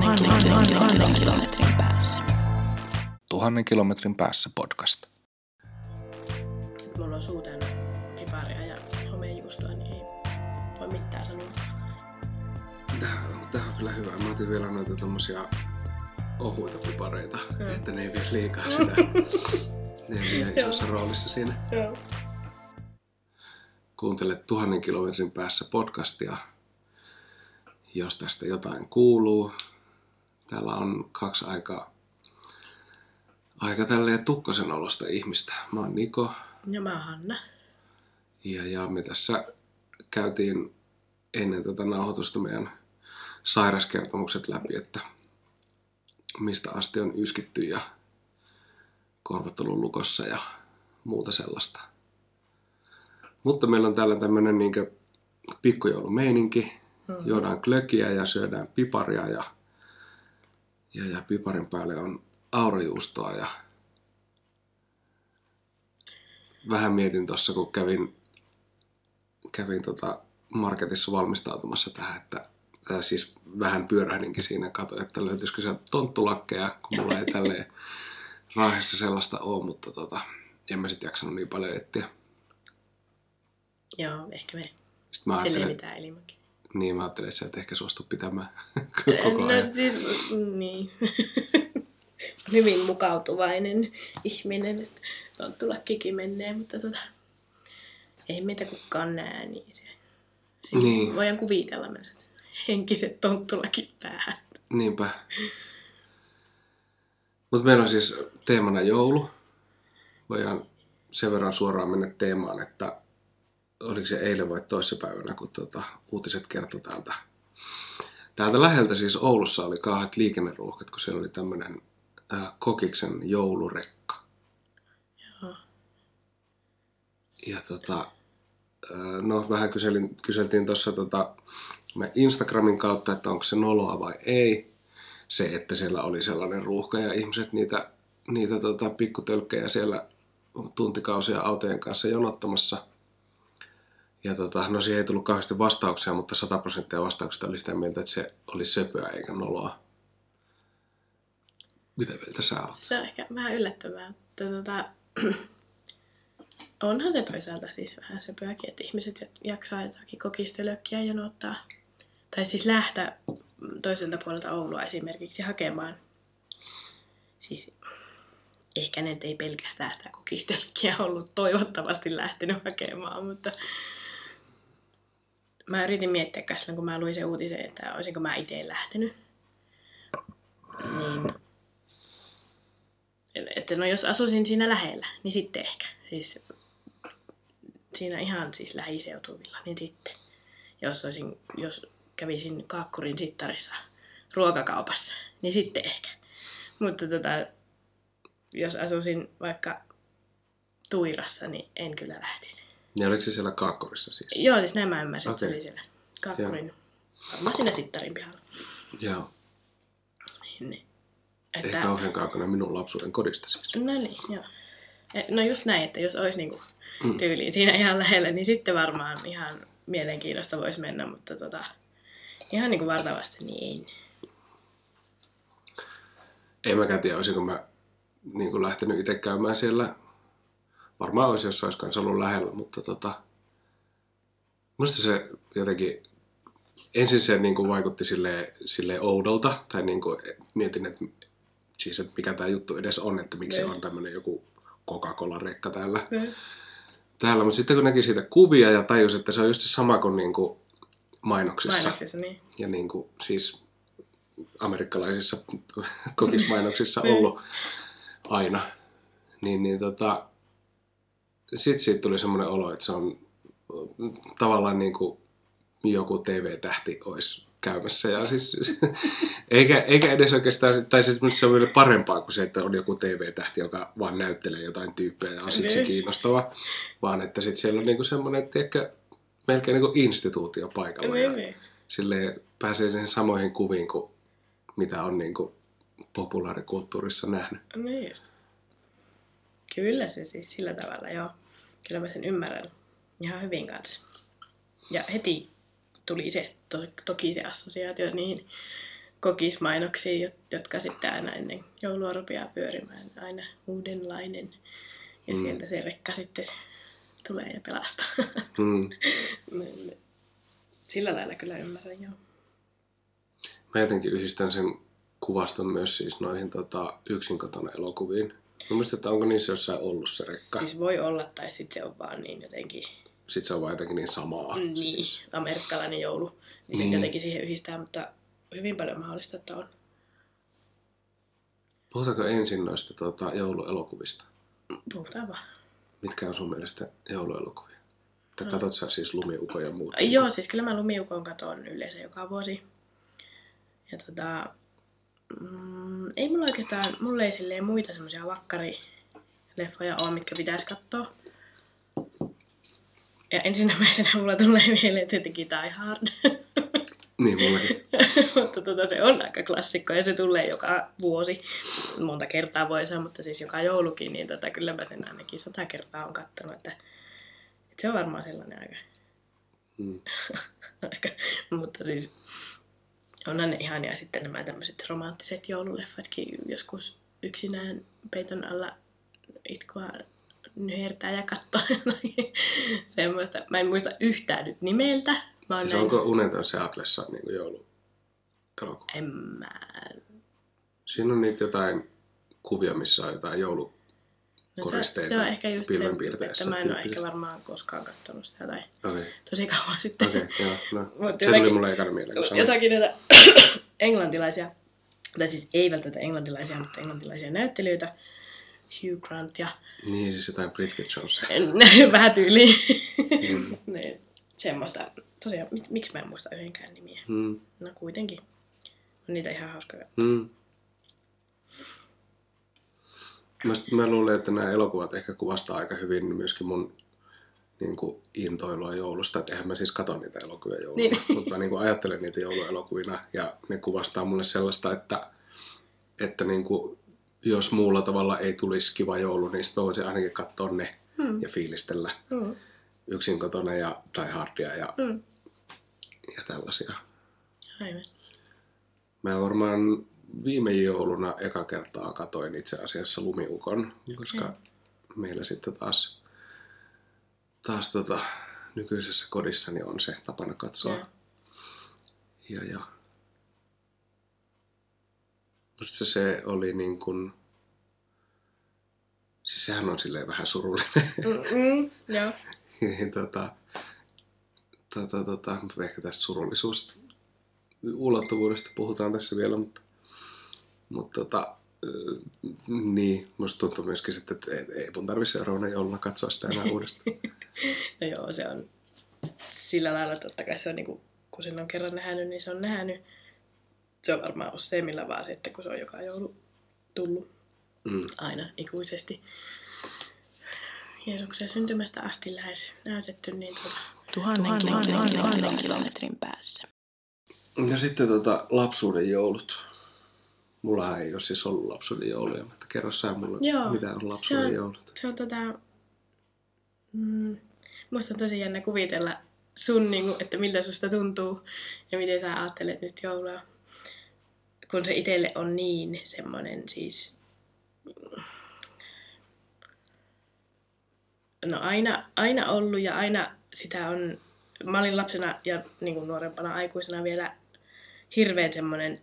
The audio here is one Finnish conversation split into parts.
tuhannen, kilometrin päässä. Tuhannen kilometrin päässä podcast. Mulla on suu täynnä piparia ja homejuustoa, niin ei voi mitään sanoa. Tää, tää on kyllä hyvä. Mä otin vielä noita tommosia ohuita pipareita, Mm. että ne ei vie liikaa sitä. ne ei liian isossa roolissa siinä. Joo. Kuuntele tuhannen kilometrin päässä podcastia, jos tästä jotain kuuluu. Täällä on kaksi aika, aika tälleen tukkosen olosta ihmistä. Mä oon Niko Ja mä oon Hanna. ja, ja me tässä käytiin ennen tätä nauhoitusta meidän sairaskertomukset läpi, että mistä asti on yskitty ja korvat ollut lukossa ja muuta sellaista. Mutta meillä on täällä tämmönen niinkö pikkujoulumeininki. Mm. Juodaan klökiä ja syödään piparia ja, ja, ja piparin päälle on aurajuustoa ja vähän mietin tuossa, kun kävin, kävin tota marketissa valmistautumassa tähän, että tai siis vähän pyörähdinkin siinä, katsoin, että löytyisikö sieltä tonttulakkeja, kun mulla ei tälleen raahessa sellaista ole, mutta tota, en mä sitten jaksanut niin paljon etsiä. Joo, ehkä me. Sitten mä ajattelin, mitään elimäkin. Niin mä ajattelin, että sä et ehkä suostu pitämään koko ajan. No siis, niin. Hyvin mukautuvainen ihminen, että tonttulakkikin menee, mutta tota, ei meitä kukaan näe, niin se, se Niin. voidaan kuvitella myös henkiset tonttulakit päähän. Niinpä. Mutta meillä on siis teemana joulu. Voidaan sen verran suoraan mennä teemaan, että oliko se eilen vai toissapäivänä, kun tuota, uutiset kertoi täältä. Täältä läheltä siis Oulussa oli kauheat liikenneruuhkat, kun siellä oli tämmöinen äh, Kokiksen joulurekka. Joo. Ja tota, äh, no vähän kyselin, kyseltiin tuossa tota, me Instagramin kautta, että onko se noloa vai ei. Se, että siellä oli sellainen ruuhka ja ihmiset niitä, niitä tota, pikkutölkkejä siellä tuntikausia autojen kanssa jonottamassa. Ja tota, no siihen ei tullut kauheasti vastauksia, mutta 100 prosenttia vastauksista oli sitä mieltä, että se oli söpöä eikä noloa. Mitä mieltä sä oot? Se on ehkä vähän yllättävää. Tota, onhan se toisaalta siis vähän söpöäkin, että ihmiset jaksaa jotakin kokistelökkiä jonottaa. Tai siis lähteä toiselta puolelta Oulua esimerkiksi hakemaan. Siis ehkä ne ei pelkästään sitä kokistelökkiä ollut toivottavasti lähtenyt hakemaan, mutta mä yritin miettiä silloin, kun mä luin sen uutisen, että olisinko mä itse lähtenyt. Niin että no jos asuisin siinä lähellä, niin sitten ehkä. Siis siinä ihan siis lähiseutuvilla, niin sitten. Jos, olisin, jos kävisin Kaakkurin sittarissa ruokakaupassa, niin sitten ehkä. Mutta tota, jos asuisin vaikka Tuirassa, niin en kyllä lähtisi. Ja oliko se siellä Kaakkurissa siis? Joo, siis näin mä ymmärsin, että se oli siellä Kaakkurin, varmaan siinä sittarin pihalla. Joo. Niin, niin. Ei kauhean kaukana minun lapsuuden kodista siis. No niin, joo. No just näin, että jos olisi niinku Mm. tyyliin siinä ihan lähellä, niin sitten varmaan ihan mielenkiinnosta voisi mennä, mutta tota, ihan niinku vartavasti niin ei. Ei mäkään tiedä, olisinko mä niin kuin lähtenyt itse käymään siellä. Varmaan olisi, jos olisi kanssa ollut lähellä, mutta tota, musta se jotenkin, ensin se niin kuin vaikutti silleen, silleen oudolta, tai niin kuin mietin, että, siis, että mikä tämä juttu edes on, että miksi Niin. on tämmöinen joku Coca-Cola-rekka täällä. Mm. täällä. Mutta sitten kun näki siitä kuvia ja tajusi, että se on just se sama kuin, niin kuin mainoksissa. Mainoksissa, niin. ja niin kuin, siis amerikkalaisissa kokismainoksissa Niin. ollut aina, niin, niin tota, sitten siitä tuli semmoinen olo, että se on tavallaan niin kuin joku TV-tähti olisi käymässä. Ja siis, eikä, eikä edes oikeastaan, tai siis se on vielä parempaa kuin se, että on joku TV-tähti, joka vaan näyttelee jotain tyyppejä ja on siksi Niin. kiinnostava, vaan että sitten siellä on niinku semmoinen, että ehkä melkein niinku instituutio paikalla. ja Niin, niin. silleen pääsee siihen samoihin kuviin kuin mitä on niin kuin populaarikulttuurissa nähnyt. niin just. Kyllä se siis sillä tavalla, joo. Kyllä mä sen ymmärrän ihan hyvin kanssa. Ja heti tuli se, to, toki se assosiaatio niihin kokismainoksia, jot- jotka sitten aina ennen joulua rupeaa pyörimään aina uudenlainen. Ja Mm. sieltä se rekka sitten tulee ja pelastaa. Mm. Sillä lailla kyllä ymmärrän, joo. Mä jotenkin yhdistän sen kuvaston myös siis noihin tota, yksin kotona elokuviin. Mä muistan, että onko niissä jossain ollut se rekka. Siis... Siis voi olla, tai sitten se on vaan niin jotenkin, Sitten se on vaan jotenkin niin samaa. niin, amerikkalainen joulu. Niin, niin. Niin. se jotenkin siihen yhdistää, mutta hyvin paljon mahdollista, että on. Puhutaanko ensin noista tota, jouluelokuvista? Puhutaan vaan. Mitkä on sun mielestä jouluelokuvia? Tai katsot sä siis Lumiuko ja muut? Ai Joo, siis kyllä mä lumiukon katon yleensä joka vuosi. Ja tota, mm, ei mulla oikeastaan, mulla ei silleen muita semmoisia vakkarileffoja ole, mitkä pitäisi katsoa. Ja ensimmäisenä mulla tulee mieleen tietenkin Die Hard. Niin, mullakin. mutta tota, se on aika klassikko ja se tulee joka vuosi. Monta kertaa voi sanoa, mutta siis joka joulukin, niin tota, kyllä mä sen ainakin sata kertaa on kattonut. Että, että se on varmaan sellainen aika Mm. aika. Mutta siis onhan ne ihania sitten nämä tämmöiset romanttiset joululeffatkin joskus yksinään peiton alla itkua nyhertää ja katsoa semmoista. Mä en muista yhtään nyt nimeltä. Mä Siis näin- onko Uneton Seatlessa niin joulu elokuva? En mä... Siinä on niitä jotain kuvia, missä on jotain joulu... No se, Koristeita se on ehkä just se, että mä en ole ehkä varmaan koskaan katsonut sitä tai Okei, tosi kauan sitten. okei, joo, no. Mut Se tuli jotakin- mulle ekana mieleen, jotakin näitä englantilaisia, tai siis ei välttämättä englantilaisia, mutta englantilaisia näyttelijöitä, Hugh Grant ja Niin, siis jotain Bridget Jones. vähän tyyliin. Mm. niin, semmoista. Tosiaan, mit, miksi mä en muista yhdenkään nimiä? Mm. No kuitenkin. On niitä ihan hauskoja. Mm. Mä, sit- mä luulen, että nämä elokuvat ehkä kuvastaa aika hyvin myöskin mun niin kuin, intoilua joulusta. Et eihän mä siis katon niitä elokuvia jouluna, Niin. mutta mä niin kuin, ajattelen niitä jouluelokuvina ja ne kuvastaa mulle sellaista, että, että niin kuin, jos muulla tavalla ei tulisi kiva joulu, niin sitten mä voisin ainakin katsoa ne Mm. ja fiilistellä Mm. yksin kotona ja Die Hardia ja, Mm. ja tällaisia. Aivan. Mä varmaan viime jouluna eka kertaa katoin itse asiassa Lumiukon, koska meillä sitten taas, taas tota, nykyisessä kodissani on se tapana katsoa. Joo. Ja, ja. Musta se, oli niin kuin, siis sehän on silleen vähän surullinen. Mm, mm, joo. niin tota, tota, tota, ehkä tästä surullisuus ulottuvuudesta puhutaan tässä vielä, mutta, mutta tota, niin, musta tuntuu myöskin sitten, että ei, ei mun tarvitse seuraavana jouluna katsoa sitä enää uudestaan. No joo, se on sillä lailla totta kai se on niinku, kun sen on kerran nähnyt, niin se on nähnyt. Se on varmaan useimmilla vaan että kun se on joka joulu tullut Mm. aina ikuisesti Jeesuksen syntymästä asti lähes näytetty, niin tuota, Tuhannen, Tuhannen kilometrin, kilometrin kilometrin päässä. Ja sitten tota, lapsuuden joulut. Mulla ei ole siis ollut lapsuuden jouluja, mutta kerro sä mulle, Joo, mitä on se lapsuuden on- joulut. se on tota, mm, musta on tosi jännä kuvitella sun, niinku, että miltä susta tuntuu ja miten sä ajattelet nyt joulua. Kun se itselle on niin semmonen siis... No aina, aina ollut ja aina sitä on... Mä olin lapsena ja niin kuin nuorempana aikuisena vielä hirveän semmonen...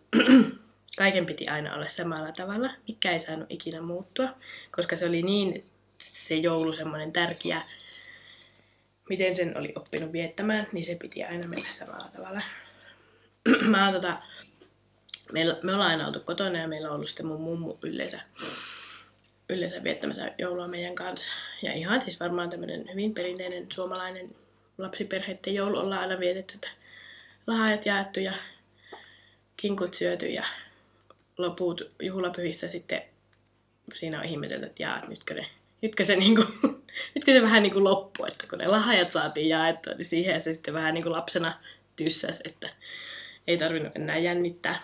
kaiken piti aina olla samalla tavalla, mikä ei saanut ikinä muuttua, koska se oli niin se joulu semmoinen tärkeä, miten sen oli oppinut viettämään, niin se piti aina mennä samalla tavalla. Mä oon tota, me ollaan aina oltu kotona ja meillä on ollut sitten mun mummu yleensä, yleensä viettämässä joulua meidän kanssa. Ja ihan siis varmaan tämmöinen hyvin perinteinen suomalainen lapsiperheiden joulu ollaan aina vietetty, että lahjat jaettu ja kinkut syöty ja loput juhlapyhistä sitten siinä on ihmetelty, että jaa, että nytkö, ne, nytkö, se niinku, nytkö se vähän niinku loppui, että kun ne lahjat saatiin jaettua, niin siihen se sitten vähän niinku lapsena tyssäs, että ei tarvinnut enää jännittää.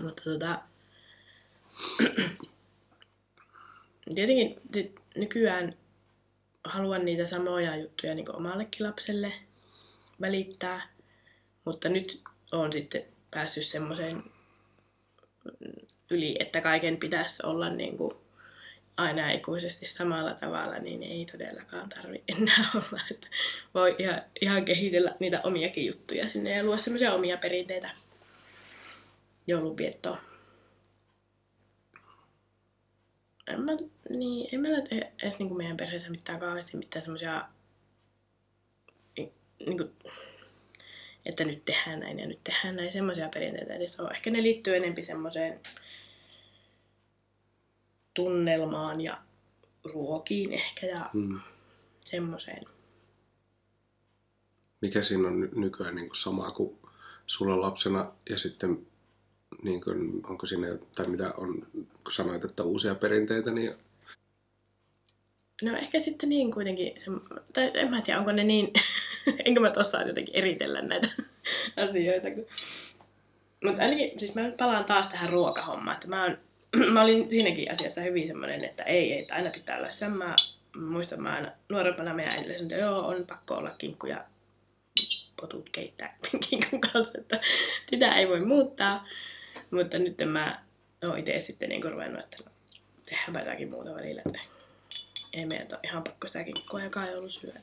Mutta tota, tietenkin nykyään haluan niitä samoja juttuja niin omallekin lapselle välittää, mutta nyt on sitten päässyt semmoiseen yli, että kaiken pitäisi olla niin kuin aina ikuisesti samalla tavalla, niin ei todellakaan tarvi enää olla. Että voi ihan, ihan kehitellä niitä omiakin juttuja sinne ja luoda semmoisia omia perinteitä joulunviettoon. En mä, niin, en mä näe edes niin kuin meidän perheessä mitään kauheasti mitään semmoisia, niin kuin, että nyt tehdään näin ja nyt tehdään näin, semmoisia perinteitä edes on. Ehkä ne liittyy enempi semmoiseen tunnelmaan ja ruokiin ehkä ja Hmm. semmoiseen. Mikä siinä on ny- nykyään niin kuin samaa kuin sulla lapsena ja sitten niin kuin, onko siinä, tai mitä on, kun sanoit, että uusia perinteitä, niin No ehkä sitten niin kuitenkin, se, tai en mä tiedä, onko ne niin, enkä mä tossa jotenkin eritellä näitä asioita. Kun... Mutta ainakin, siis mä palaan taas tähän ruokahommaan, että mä, oon, mä olin siinäkin asiassa hyvin semmoinen, että ei, ei, että aina pitää olla se. Mä muistan, mä aina nuorempana meidän äidille sanoin, että joo, on pakko olla kinkku ja potut keittää kinkun kanssa, että sitä ei voi muuttaa. Mutta nyt mä oon itse sitten niin ruvennut, että tehdäänpä jotakin muuta välillä, että ei meidän ole ihan pakko sitä kinkkua joka joulu syödä.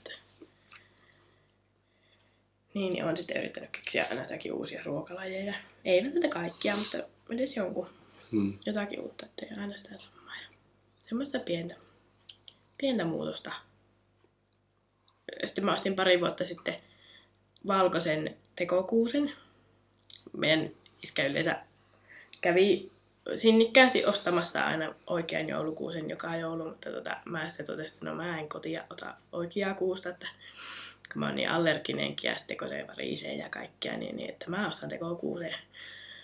Niin, niin olen sitten yrittänyt keksiä aina jotakin uusia ruokalajeja. Ei välttämättä kaikkia, mutta edes jonkun hmm. jotakin uutta, ettei aina sitä samaa. Ja semmoista pientä, pientä muutosta. Sitten mä ostin pari vuotta sitten valkoisen tekokuusen. Meidän iskä yleensä kävi sinnikkäästi ostamassa aina oikean joulukuusen joka joulu, mutta tota, mä sitten totesin, että no mä en kotia ota oikeaa kuusta, että kun mä oon niin allerginenkin ja sitten varisee ja kaikkea, niin, niin että mä ostan tekokuuseen.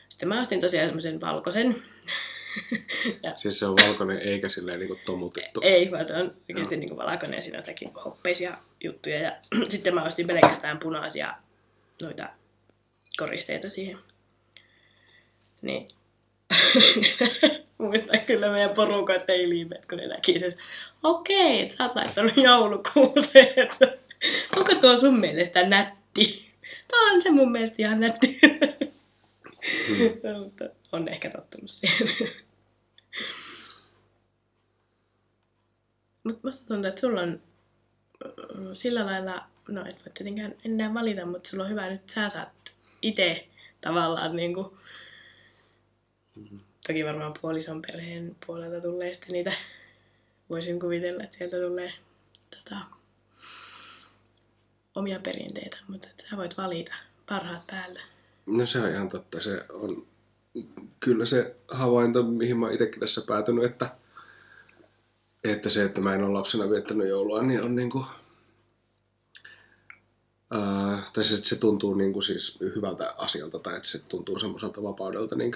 Sitten mä ostin tosiaan semmoisen valkoisen. ja Siis se on valkoinen eikä silleen niin tomutettu. ei, vaan se on oikeasti niin kuin valkoinen ja siinä on jotakin hoppeisia juttuja. Ja sitten mä ostin pelkästään punaisia noita koristeita siihen. Niin. Muistan kyllä meidän porukoiden ilmeet, kun ne näki sen. Okei, että sä oot laittanut joulukuuseen. Onko tuo sun mielestä nätti? Tuo on se mun mielestä ihan nätti. Hmm. Mutta on ehkä tottunut siihen. Mutta musta tuntuu, että sulla on mm, sillä lailla, no et voi tietenkään enää valita, mutta sulla on hyvä nyt, sä saat itse tavallaan niinku, toki varmaan puolison perheen puolelta tulee sitten niitä, voisin kuvitella, että sieltä tulee tota, omia perinteitä, mutta sä voit valita parhaat päällä. No se on ihan totta. Se on kyllä se havainto, mihin mä itsekin tässä päätynyt, että, että se, että mä en ole lapsena viettänyt joulua, niin on niinku, ää, tai se, se tuntuu niinku siis hyvältä asialta, tai että se tuntuu semmoiselta vapaudelta niin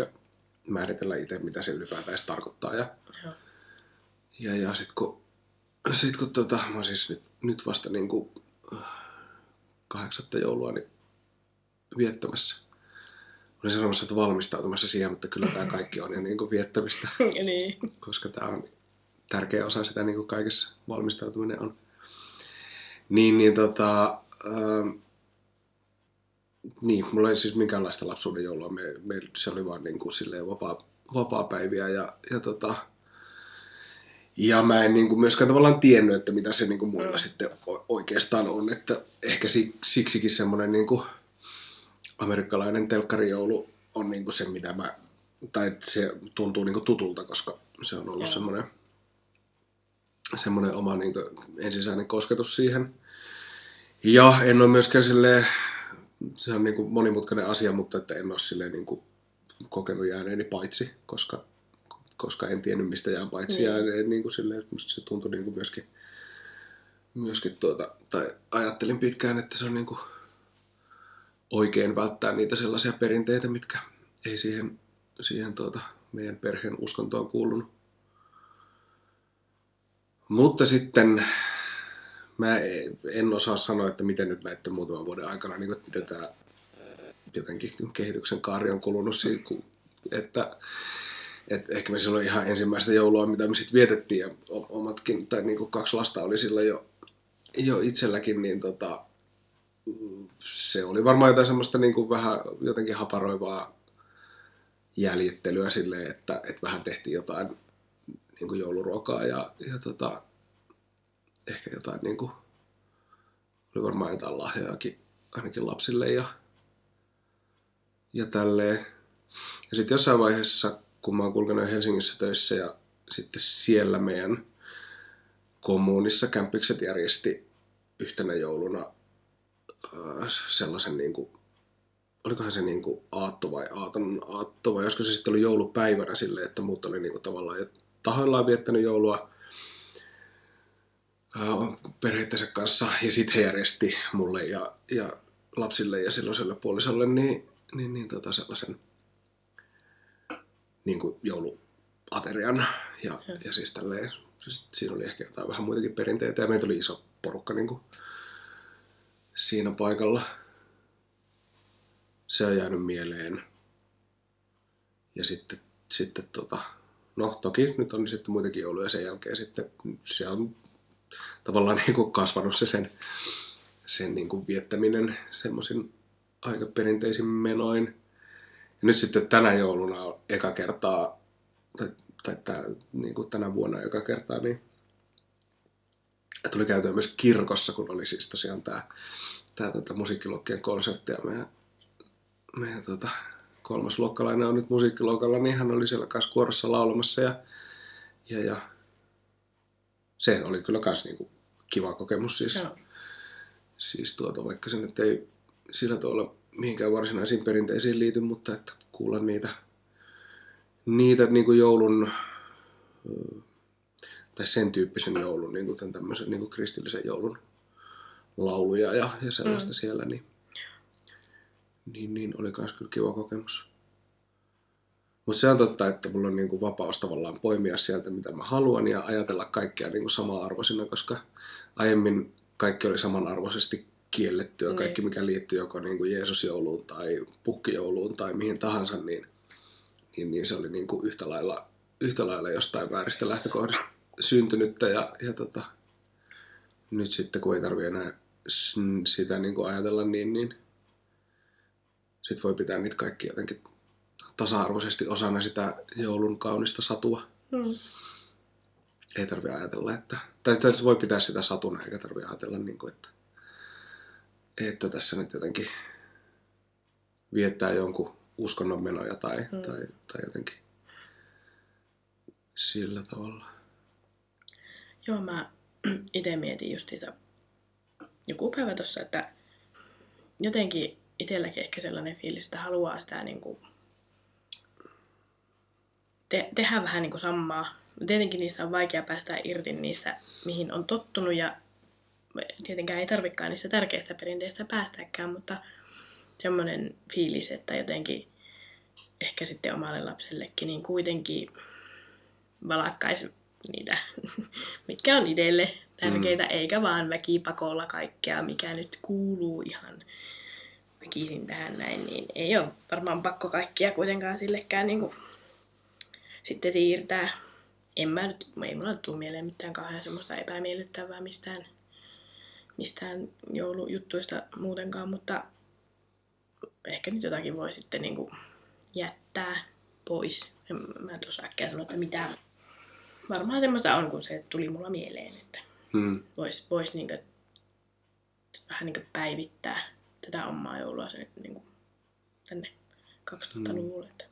määritellä itse, mitä se ylipäätään edes tarkoittaa. Ja, Joo. ja, ja sitten kun, sit kun tota, mä siis nyt, nyt vasta niinku kahdeksatta joulua niin viettämässä. Olin sanomassa, että valmistautumassa siihen, mutta kyllä tämä kaikki on jo niin kuin viettämistä, niin. koska tämä on tärkeä osa sitä, niin kuin kaikessa valmistautuminen on. Niin, niin tota, ähm, niin, mulla ei siis minkäänlaista lapsuuden joulua. Me, me, se oli vaan niin kuin silleen vapaa, vapaa-päiviä ja, ja tota, ja mä en niin kuin myöskään tavallaan tiennyt, että mitä se niin kuin muilla Mm. sitten oikeastaan on. Että ehkä si- siksikin semmoinen niin kuin amerikkalainen telkkarijoulu on niin kuin se, mitä mä, tai se tuntuu niin kuin tutulta, koska se on ollut semmoinen, semmoinen oma niin kuin ensisijainen kosketus siihen. Ja en ole myöskään silleen, se on niin kuin monimutkainen asia, mutta että en ole silleen niin kuin kokenut jääneeni paitsi, koska, koska en tiennyt mistä jään paitsi. Niin. Ja en, niin kuin silleen, musta se tuntui niin kuin myöskin, myöskin tuota, tai ajattelin pitkään, että se on niin kuin oikein välttää niitä sellaisia perinteitä, mitkä ei siihen, siihen tuota, meidän perheen uskontoon kuulunut. Mutta sitten mä en osaa sanoa, että miten nyt näiden muutaman vuoden aikana, niin kuin, että miten tämä jotenkin kehityksen kaari on kulunut siinä, kun- että, että ehkä me silloin ihan ensimmäistä joulua, mitä me sitten vietettiin, ja omatkin, tai niin kuin kaksi lasta oli silloin jo, jo itselläkin, niin tota, se oli varmaan jotain semmoista niin kuin vähän jotenkin haparoivaa jäljittelyä silleen, että, että vähän tehtiin jotain niin kuin jouluruokaa ja, ja tota, ehkä jotain niin kuin, oli varmaan jotain lahjojakin ainakin lapsille ja, ja tälleen. Ja sitten jossain vaiheessa, kun mä oon kulkenut Helsingissä töissä ja sitten siellä meidän kommunissa kämppikset järjesti yhtenä jouluna äh, sellaisen niin kuin, olikohan se niin kuin aatto vai aaton aatto vai joskus se sitten oli joulupäivänä silleen, että muut oli niin kuin tavallaan jo tahoillaan viettänyt joulua perheittensä kanssa ja sitten he järjesti mulle ja, ja lapsille ja silloiselle puolisolle niin, niin, niin tota sellaisen niin kuin jouluaterian ja, Joo. ja siis tälleen, siis siinä oli ehkä jotain vähän muitakin perinteitä ja meitä oli iso porukka niin kuin siinä paikalla. Se on jäänyt mieleen. Ja sitten, sitten tota, no toki nyt on sitten muitakin jouluja sen jälkeen sitten se on tavallaan niin kuin kasvanut se sen, sen niin kuin viettäminen semmoisin aika perinteisin menoin. Ja nyt sitten tänä jouluna on eka kertaa, tai, tai tää, niin kuin tänä vuonna eka kertaa, niin tuli käytyä myös kirkossa, kun oli siis tosiaan tämä tää, tota, musiikkiluokkien konsertti ja meidän, meidän tota, kolmas luokkalainen on nyt musiikkiluokalla, niin hän oli siellä kanssa kuorossa laulamassa ja, ja, ja se oli kyllä myös niinku kiva kokemus siis, Joo. siis tuota, vaikka se nyt ei sillä tavalla mihinkään varsinaisiin perinteisiin liity, mutta että kuulla niitä, niitä niin kuin joulun tai sen tyyppisen joulun, niin kuin tämän tämmöisen niin kuin kristillisen joulun lauluja ja, ja sellaista mm. siellä, niin, niin, niin oli myös kyllä kiva kokemus. Mutta se on totta, että mulla on niinku vapaus tavallaan poimia sieltä, mitä mä haluan ja ajatella kaikkea niinku samanarvoisina, koska aiemmin kaikki oli samanarvoisesti kiellettyä, Niin. kaikki mikä liittyy joko niinku Jeesusjouluun tai pukkijouluun tai mihin tahansa, niin, niin, niin se oli niinku yhtä, lailla, yhtä lailla jostain vääristä lähtökohdista syntynyttä ja, ja tota, nyt sitten kun ei tarvi enää sitä niinku ajatella, niin, niin sitten voi pitää niitä kaikki jotenkin tasa-arvoisesti osana sitä joulun kaunista satua. Mm. Ei tarvi ajatella, että... Tai, voi pitää sitä satuna, eikä tarvi ajatella, niin kuin, että, että tässä nyt jotenkin viettää jonkun uskonnon menoja tai, Mm. tai, tai jotenkin sillä tavalla. Joo, mä itse mietin justiinsa joku päivä tossa, että jotenkin itselläkin ehkä sellainen fiilis, että haluaa sitä niin kuin te- tehdä vähän niin kuin samaa. Tietenkin niistä on vaikea päästä irti niistä, mihin on tottunut ja tietenkään ei tarvikaan niistä tärkeistä perinteistä päästäkään, mutta semmoinen fiilis, että jotenkin ehkä sitten omalle lapsellekin niin kuitenkin valakkaisi niitä, mitkä on itselle tärkeitä, mm. eikä vaan väkipakolla kaikkea, mikä nyt kuuluu ihan väkisin tähän näin, niin ei ole varmaan pakko kaikkia kuitenkaan sillekään niin kuin, sitten siirtää. En mä nyt, ei mulla tule mieleen mitään kauhean semmoista epämiellyttävää mistään, mistään joulujuttuista muutenkaan, mutta ehkä nyt jotakin voi sitten niin kuin jättää pois. En mä tuossa äkkiä sano, että mitä. Varmaan semmoista on, kun se tuli mulla mieleen, että Hmm. voisi vois niinku, vähän niinku päivittää tätä omaa joulua se, niinku, tänne 2000-luvulle. Mm.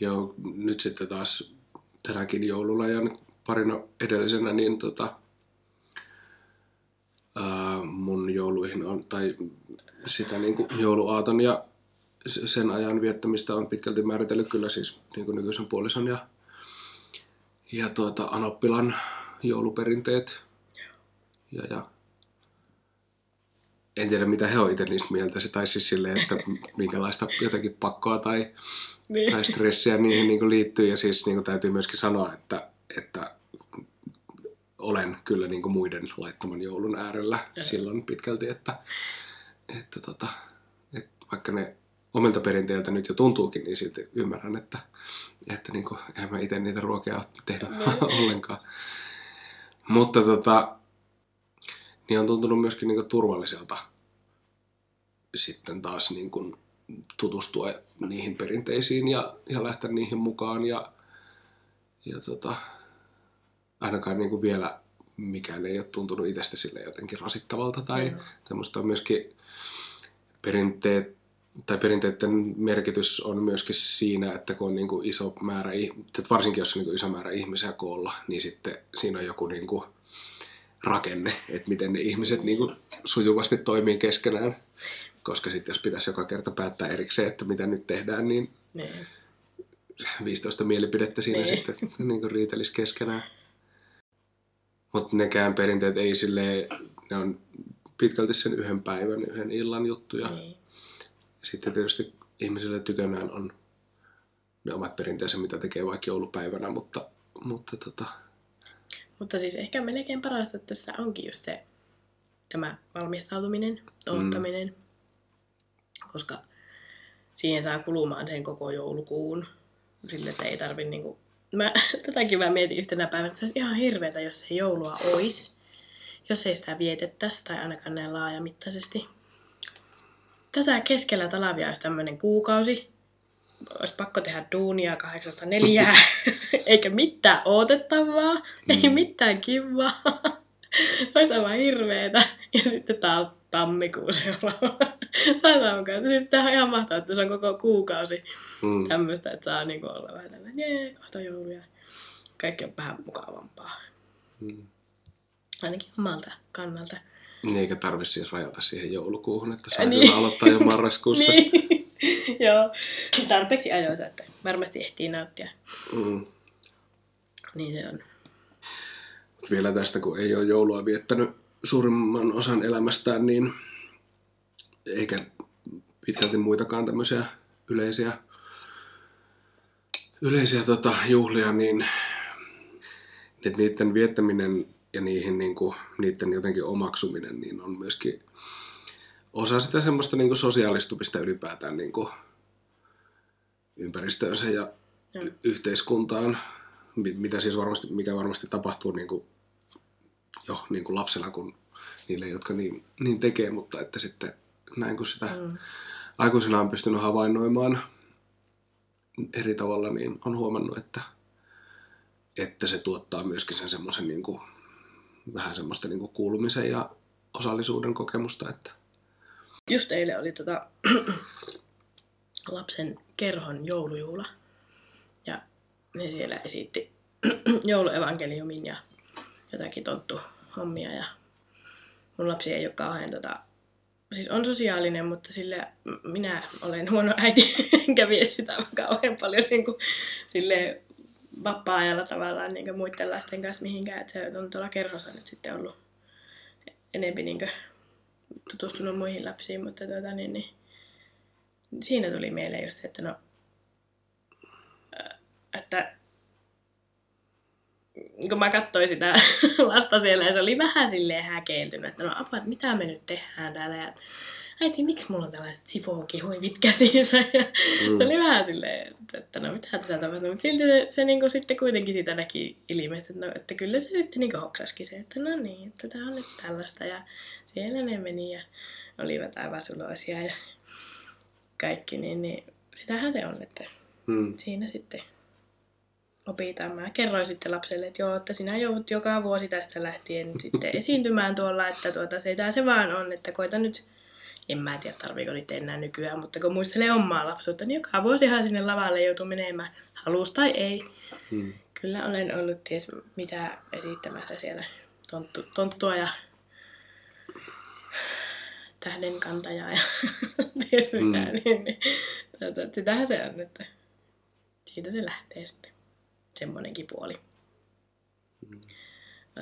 Joo, nyt sitten taas tänäkin joululla ja parina edellisenä, niin tota, ää, mun jouluihin on, tai sitä niin kuin jouluaaton ja sen ajan viettämistä on pitkälti määritellyt kyllä siis niin kuin nykyisen puolison ja, ja tuota, Anoppilan jouluperinteet. Ja, ja en tiedä mitä he on itse niistä mieltä, se tai siis silleen, että minkälaista jotakin pakkoa tai Niin. tai stressiä niihin niin kuin liittyy. Ja siis niin kuin täytyy myöskin sanoa, että, että olen kyllä niin kuin muiden laittoman joulun äärellä Joo. silloin pitkälti, että, että, tota, että vaikka ne omilta perinteiltä nyt jo tuntuukin, niin silti ymmärrän, että, että niin kuin, en mä itse niitä ruokia ole tehnyt Niin. ollenkaan. Mutta tota, niin on tuntunut myöskin niin kuin turvalliselta sitten taas niin kuin tutustua niihin perinteisiin ja, ja lähteä niihin mukaan. Ja, ja tota, ainakaan niin kuin vielä mikään ei ole tuntunut itsestä sille jotenkin rasittavalta tai Mm. tämmöistä myöskin perinteet tai perinteiden merkitys on myöskin siinä, että kun on niin kuin iso määrä, varsinkin jos on niin kuin iso määrä ihmisiä koolla, niin sitten siinä on joku niin kuin rakenne, että miten ne ihmiset niin kuin sujuvasti toimii keskenään. Koska sitten jos pitäisi joka kerta päättää erikseen, että mitä nyt tehdään, niin Niin. 15 mielipidettä siinä Niin. sitten niin kuin riitelisi keskenään. Mutta nekään perinteet ei silleen, ne on pitkälti sen yhden päivän, yhden illan juttuja. Niin. Ja sitten tietysti ihmisille tykönään on ne omat perinteensä, mitä tekee vaikka joulupäivänä, mutta, mutta tota, Mutta siis ehkä melkein parasta tässä onkin just se tämä valmistautuminen, odottaminen, mm. koska siihen saa kulumaan sen koko joulukuun. Sille, että ei tarvi niinku... Mä, tätäkin mä mietin yhtenä päivänä, että se olisi ihan hirveetä, jos ei joulua ois. Jos ei sitä vietettäisi tai ainakaan näin laajamittaisesti. Tässä keskellä talvia olisi tämmöinen kuukausi. Olisi pakko tehdä duunia kahdeksasta neljää, eikä mitään odotettavaa, mm. ei mitään kivaa. olisi aivan hirveetä. Ja sitten taas tammikuun seuraava. Siis tämä on ihan mahtavaa, että se on koko kuukausi mm, tämmöistä, että saa niinku olla vähän tällainen, jee, kohta jouluja. Kaikki on vähän mukavampaa. mm. Ainakin omalta kannalta. Niin, eikä tarvitse siis rajata siihen joulukuuhun, että saa Niin. aloittaa jo marraskuussa. Niin. Joo. Tarpeeksi ajoissa, että varmasti ehtii nauttia. Mm. Niin se on. Mut vielä tästä, kun ei ole joulua viettänyt suurimman osan elämästään, niin eikä pitkälti muitakaan tämmöisiä yleisiä, yleisiä tota, juhlia, niin että niiden viettäminen ja niihin, niin kuin, niiden jotenkin omaksuminen niin on myöskin osa sitä semmoista niin kuin sosiaalistumista ylipäätään niin kuin ympäristöönsä ja Joo. y- yhteiskuntaan, mi- mitä siis varmasti, mikä varmasti tapahtuu niin kuin jo niin kuin lapsena kuin niille, jotka niin, niin tekee, mutta että sitten näin kun sitä Mm. aikuisena on pystynyt havainnoimaan eri tavalla, niin on huomannut, että, että se tuottaa myöskin sen semmoisen niin kuin, vähän semmoista niin kuin kuulumisen ja osallisuuden kokemusta, että Just eilen oli tota, lapsen kerhon joulujuhla. Ja ne siellä esitti jouluevankeliumin ja jotakin tonttu hommia. Ja mun lapsi ei ole kauhean tota, siis on sosiaalinen, mutta sille minä olen huono äiti, enkä vie sitä kauhean paljon niin kuin, sille vapaa-ajalla tavallaan niin muiden lasten kanssa mihinkään. Että se on tuolla kerhossa nyt sitten ollut enempi niin tutustunut muihin lapsiin, mutta tuota, niin, niin, siinä tuli mieleen just että no, ää, että kun mä katsoin sitä lasta siellä ja se oli vähän silleen häkeiltynyt, että no apua, että mitä me nyt tehdään täällä ja äiti, miksi mulla on tällaiset sifoonkihuivit käsissä ja Mm. se oli vähän silleen, että no mitä tässä tapahtuu, mutta silti se, se niin sitten kuitenkin sitä näki ilmeisesti, että, no, että kyllä se sitten niin hoksaskin se, että no niin, että tämä on nyt tällaista ja siellä ne meni ja olivat aivan suloisia ja kaikki, niin, niin sitähän se on, että mm, siinä sitten opitaan. Mä kerroin sitten lapselle, että joo, että sinä joudut joka vuosi tästä lähtien sitten esiintymään tuolla, että tuota, se, se vaan on, että koita nyt, en mä tiedä tarviiko niitä enää nykyään, mutta kun muistelee omaa lapsuutta, niin joka vuosihan sinne lavalle joutuu menemään, halus tai ei. mm, Kyllä olen ollut ties mitä esittämässä siellä tonttu, tonttua ja tähdenkantajaa ja ties mitä. Mm. Mm. Niin, niin, tuota, sitähän se on, että siitä se lähtee sitten semmoinenkin puoli Mm.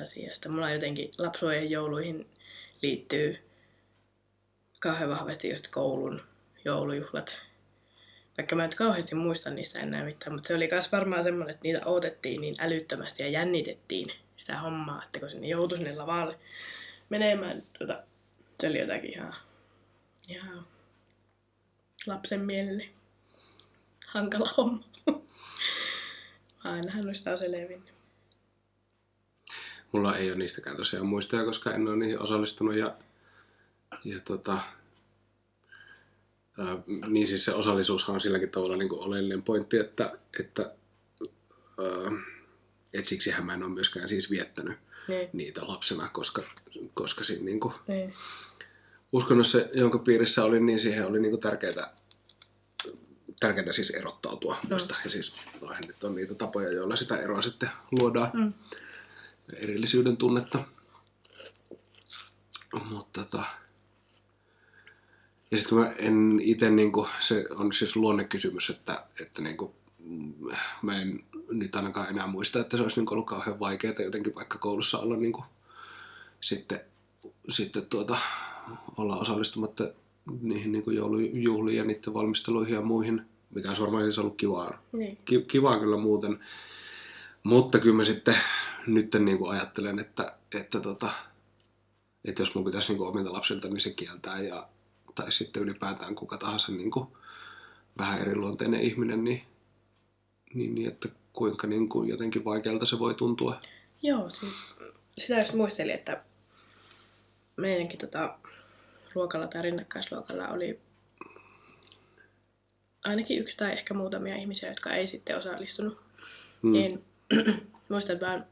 asiasta. Mulla jotenkin lapsuuden jouluihin liittyy kauhean vahvasti just koulun joulujuhlat. Vaikka mä en kauheasti muista niistä enää mitään, mutta se oli myös varmaan semmoinen, että niitä odotettiin niin älyttömästi ja jännitettiin sitä hommaa, että kun sinne joutui sinne lavalle menemään, niin tota, se oli jotakin ihan, ihan lapsen mielelle hankala homma. Ainahan noista on selvinnyt. mulla ei ole niistäkään tosiaan muistoja, koska en ole niihin osallistunut ja, ja tota, Ää, niin siis se osallisuushan on silläkin tavalla niin kuin oleellinen pointti, että, että, ää, että siksihän mä en ole myöskään siis viettänyt Niin, niitä lapsena, koska, koska siinä niin kuin niin. uskonnossa, jonka piirissä olin, niin siihen oli niin kuin tärkeää, tärkeää siis erottautua Mm. muista. Ja siis noihän nyt on niitä tapoja, joilla sitä eroa sitten luodaan, Mm. erillisyyden tunnetta. Mutta tota... Ja sitten mä en itse, niin se on siis luonnekysymys, että, että niin kuin, mä en nyt ainakaan enää muista, että se olisi niin ollut kauhean vaikeaa jotenkin vaikka koulussa olla niin kuin, sitten, sitten tuota, olla osallistumatta niihin niin kuin joulujuhliin ja niiden valmisteluihin ja muihin, mikä olisi varmaan siis ollut kivaa, niin. ki- kivaa kyllä muuten. Mutta kyllä mä sitten nyt niin kuin ajattelen, että, että, tota, että jos mun pitäisi niin kuin omilta lapsilta niin se kieltää ja, tai sitten ylipäätään kuka tahansa niin kuin vähän eriluonteinen ihminen, niin, niin, niin että kuinka niin kuin jotenkin vaikealta se voi tuntua. Joo, siis sitä just muistelin, että meidänkin tota, ruokalla tai rinnakkaisluokalla oli ainakin yksi tai ehkä muutamia ihmisiä, jotka ei sitten osallistunut. Mm. Niin muistan vaan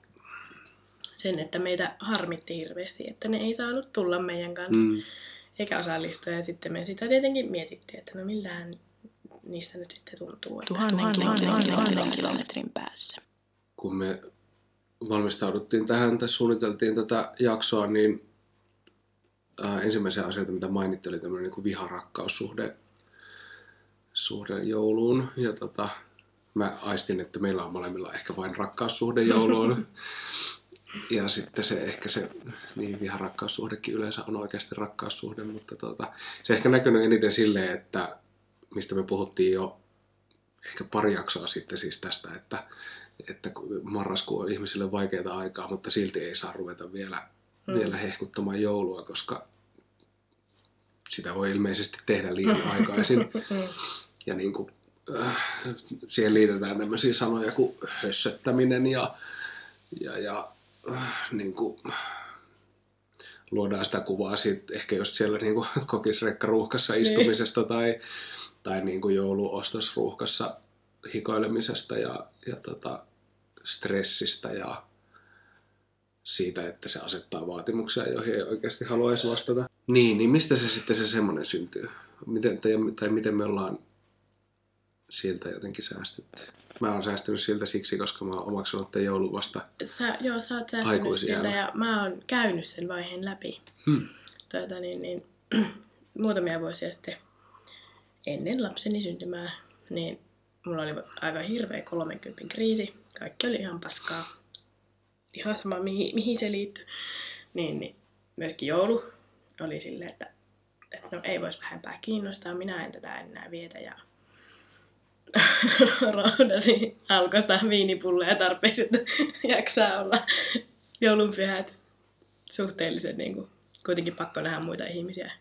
sen, että meitä harmitti hirveästi, että ne ei saanut tulla meidän kanssa Mm. Eikä osallistua. Ja sitten me sitä tietenkin mietittiin, että no millähän niistä nyt sitten tuntuu. Että Tuhannen, tuhannen, tuhannen, tuhannen kilometrin päässä. kun me valmistauduttiin tähän tai suunniteltiin tätä jaksoa, niin ää, ensimmäisiä asioita, mitä mainittiin, oli tämmöinen niin viharakkaussuhde suhde jouluun. Ja tota, mä aistin, että meillä on molemmilla ehkä vain rakkaussuhde jouluun. ja sitten se ehkä se niin viharakkaussuhdekin yleensä on oikeasti rakkaussuhde, mutta tota, se ehkä näkynyt eniten silleen, että mistä me puhuttiin jo ehkä pari jaksoa sitten siis tästä, että, että marraskuu on ihmisille vaikeaa aikaa, mutta silti ei saa ruveta vielä, mm. Vielä hehkuttamaan joulua, koska sitä voi ilmeisesti tehdä liian aikaisin. Mm. Ja niin kuin, äh, siihen liitetään tämmöisiä sanoja kuin hössöttäminen ja, ja, ja niin kuin, luodaan sitä kuvaa siitä ehkä just siellä niin kuin kokisrekkaruuhkassa istumisesta tai, tai niin kuin jouluostosruuhkassa hikoilemisesta ja, ja tota, stressistä ja siitä, että se asettaa vaatimuksia, joihin ei oikeasti haluaisi vastata. Niin, niin mistä se sitten se semmoinen syntyy? Miten, tai, tai miten me ollaan siltä jotenkin säästytty? Mä oon säästynyt siltä siksi, koska mä oon omaksunut tämän joulun vasta. Sä, joo, sä oot Aikuisiällä. siltä ja mä oon käynyt sen vaiheen läpi. Hmm. Tuota, niin, niin, muutamia vuosia sitten ennen lapseni syntymää, niin mulla oli aika hirveä 30 kriisi. Kaikki oli ihan paskaa. Ihan sama, mihin, mihin se liittyy. Niin, niin myöskin joulu oli silleen, että, että no ei voisi vähempää kiinnostaa, minä en tätä enää vietä. Ja roudasi alkosta viinipulleja tarpeeksi, että jaksaa olla joulunpyhät suhteellisen niin kuin, kuitenkin pakko nähdä muita ihmisiä.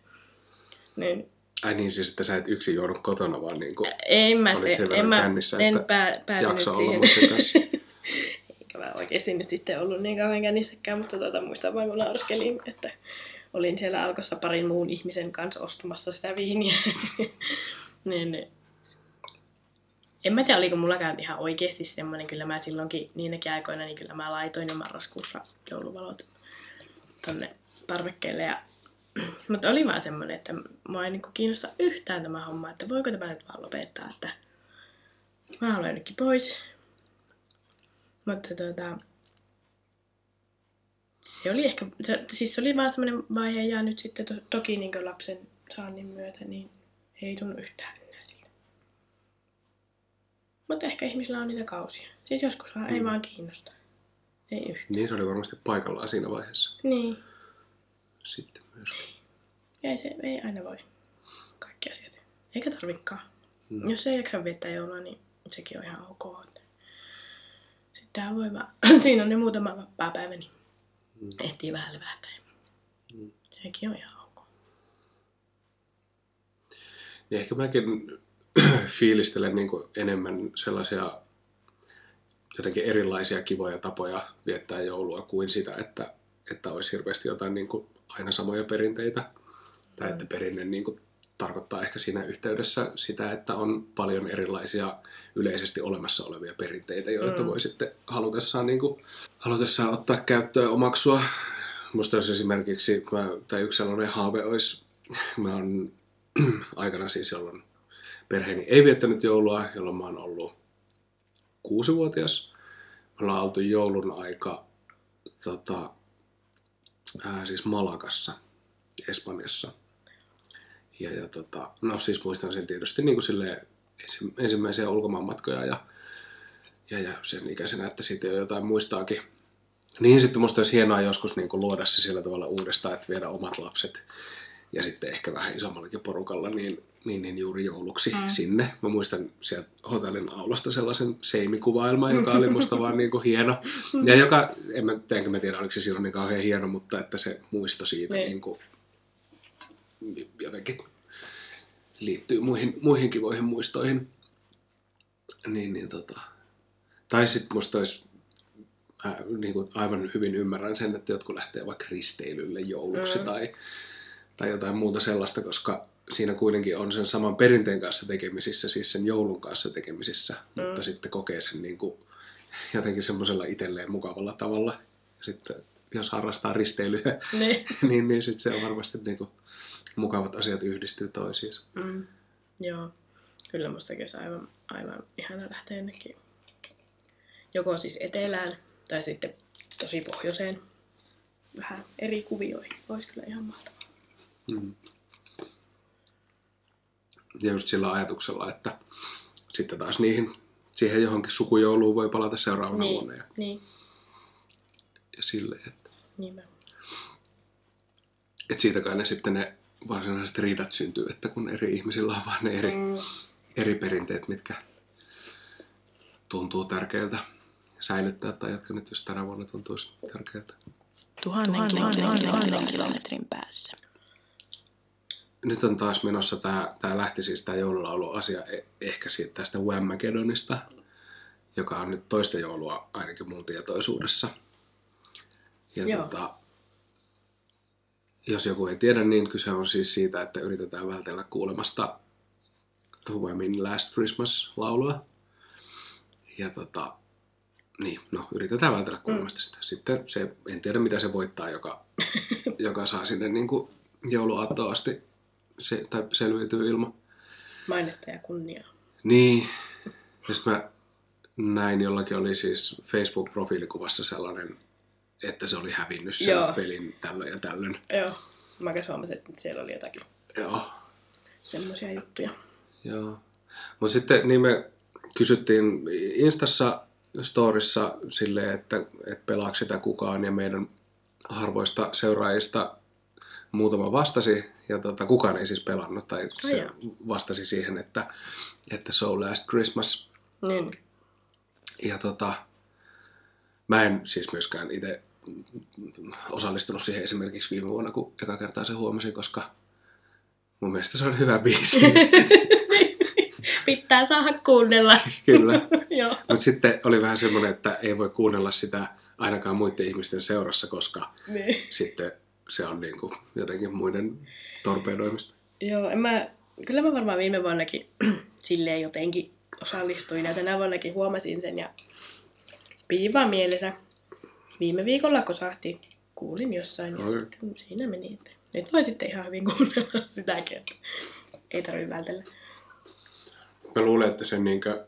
Niin, Ai niin, siis että sä et yksin joudu kotona, vaan niin kuin en mä, se, en, mä kännissä, en pää, päätynyt siihen. Eikä mä oikeasti nyt sitten ollut niin kauhean kännissäkään, mutta tota, muistan vaan kun naurskelin, että olin siellä alkossa parin muun ihmisen kanssa ostamassa sitä viiniä. niin, niin. En mä tiedä, oliko mulla käynyt ihan oikeasti semmoinen, kyllä mä silloinkin niinäkin aikoina, niin kyllä mä laitoin jo marraskuussa jouluvalot tonne parvekkeelle. Ja, mutta oli vaan semmoinen, että mua ei niinku kiinnosta yhtään tämä homma, että voiko tämä nyt vaan lopettaa, että mä haluan jonnekin pois. Mutta tuota, se oli ehkä, se, siis se oli vaan semmoinen vaihe ja nyt sitten to, toki niin lapsen saannin myötä, niin ei tunnu yhtään. Mutta ehkä ihmisillä on niitä kausia. Siis joskus vaan ei Mm. vaan kiinnosta. Ei yhtään. Niin se oli varmasti paikallaan siinä vaiheessa Niin. sitten myös. Ei se ei aina voi kaikki asiat. Eikä tarvikaan. Mm. Jos ei jaksa viettää joulua, niin sekin on ihan ok. Sittenhän voi vaan, siinä on ne muutama vapaa päivä, niin Mm. ehtii vähän levähtää. Mm. Sekin on ihan ok. Niin ehkä mäkin fiilistelen niin kuin enemmän sellaisia jotenkin erilaisia kivoja tapoja viettää joulua kuin sitä, että, että olisi hirveästi jotain niin kuin aina samoja perinteitä. Tai että perinne niin kuin tarkoittaa ehkä siinä yhteydessä sitä, että on paljon erilaisia yleisesti olemassa olevia perinteitä, joita Mm. voi sitten halutessaan, niin kuin, halutessaan ottaa käyttöön omaksua. Musta olisi esimerkiksi, mä, tai yksi sellainen haave olisi, mä oon aikana siis, jolloin perheeni ei viettänyt joulua, jolloin mä oon ollut kuusivuotias. Me ollaan oltu joulun aika tota, ää, siis Malakassa, Espanjassa. Ja, ja tota, no siis muistan sen tietysti niin kuin silleen ensi, ensimmäisiä ulkomaanmatkoja ja, ja, ja sen ikäisenä, että siitä jo jotain muistaakin. Niin sitten musta olisi hienoa joskus niin kuin luoda se sillä tavalla uudestaan, että viedä omat lapset ja sitten ehkä vähän isommallakin porukalla niin, niin, niin juuri jouluksi Mm. sinne. Mä muistan sieltä hotellin aulasta sellaisen seimikuvailman, joka oli musta vaan niin kuin hieno. Ja joka, en mä, enkä mä tiedä, oliko se silloin niin kauhean hieno, mutta että se muisto siitä Niin. niin kuin, jotenkin liittyy muihin, muihin kivoihin muistoihin. Niin, niin tota. Tai sitten musta olisi, mä niin kuin aivan hyvin ymmärrän sen, että jotkut lähtee vaikka risteilylle jouluksi Mm. tai, tai jotain muuta sellaista, koska siinä kuitenkin on sen saman perinteen kanssa tekemisissä, siis sen joulun kanssa tekemisissä, mm. mutta sitten kokee sen niin kuin jotenkin semmoisella itselleen mukavalla tavalla. Ja sitten jos harrastaa risteilyä, Niin. niin, niin sitten se on varmasti niin kuin, mukavat asiat yhdistyy toisiinsa. Mm. Joo. Kyllä mustakin olisi aivan, aivan ihana lähteä jonnekin joko siis etelään tai sitten tosi pohjoiseen vähän eri kuvioihin. Olisi kyllä ihan mahtavaa. Mm. Ja just sillä ajatuksella, että sitten taas niihin, siihen johonkin sukujouluun voi palata seuraavana Niin. vuonna ja, Niin, ja silleen, että, niinpä. että siitä kai ne sitten ne varsinaiset riidat syntyy, että kun eri ihmisillä on vaan ne eri, mm. Eri perinteet, mitkä tuntuu tärkeältä säilyttää tai jotka nyt just tänä vuonna tuntuisi tärkeältä. Tuhannen, tuhannen, tuhannen kilometrin päässä. Nyt on taas menossa tämä, tämä lähti siis tämä joululaulu asia e- ehkä siitä tästä Whammagedonista, joka on nyt toista joulua ainakin mun tietoisuudessa. Ja Joo. tota, jos joku ei tiedä, niin kyse on siis siitä, että yritetään vältellä kuulemasta Whammin Last Christmas-laulua. Ja tota, niin, no yritetään vältellä kuulemasta sitä. Sitten se, en tiedä mitä se voittaa, joka, joka saa sinne niin kuin jouluaattoon asti se, tai selviytyy ilman. Mainetta ja kunniaa. Niin, ja sitten mä näin jollakin oli siis Facebook-profiilikuvassa sellainen, että se oli hävinnyt sen Joo. pelin tällöin ja tällöin. Joo. Mäkin huomasin, että siellä oli jotakin Joo, semmoisia juttuja. joo. Mutta sitten niin me kysyttiin Instassa, storissa silleen, että, että pelaako sitä kukaan ja meidän harvoista seuraajista muutama vastasi ja tota, kukaan ei siis pelannut tai se vastasi siihen, että, että So Last Christmas Niin. Ja tota, mä en siis myöskään itse osallistunut siihen esimerkiksi viime vuonna, kun eka kertaa se huomasin, koska mun mielestä se on hyvä biisi. Pitää saada kuunnella. Kyllä. Mutta sitten oli vähän semmoinen, että ei voi kuunnella sitä ainakaan muiden ihmisten seurassa, koska Niin. sitten se on niin kuin jotenkin muiden torpedoimista. Joo, en mä, kyllä mä varmaan viime vuonnakin silleen jotenkin osallistuin ja tänä vuonnakin huomasin sen ja piti vaan mielessä. Viime viikolla kosahti, kuulin jossain ja Oi. sitten siinä meni. Että nyt voi sitten ihan hyvin kuunnella sitäkin, että ei tarvitse vältellä. Mä luulen, että se niinkö,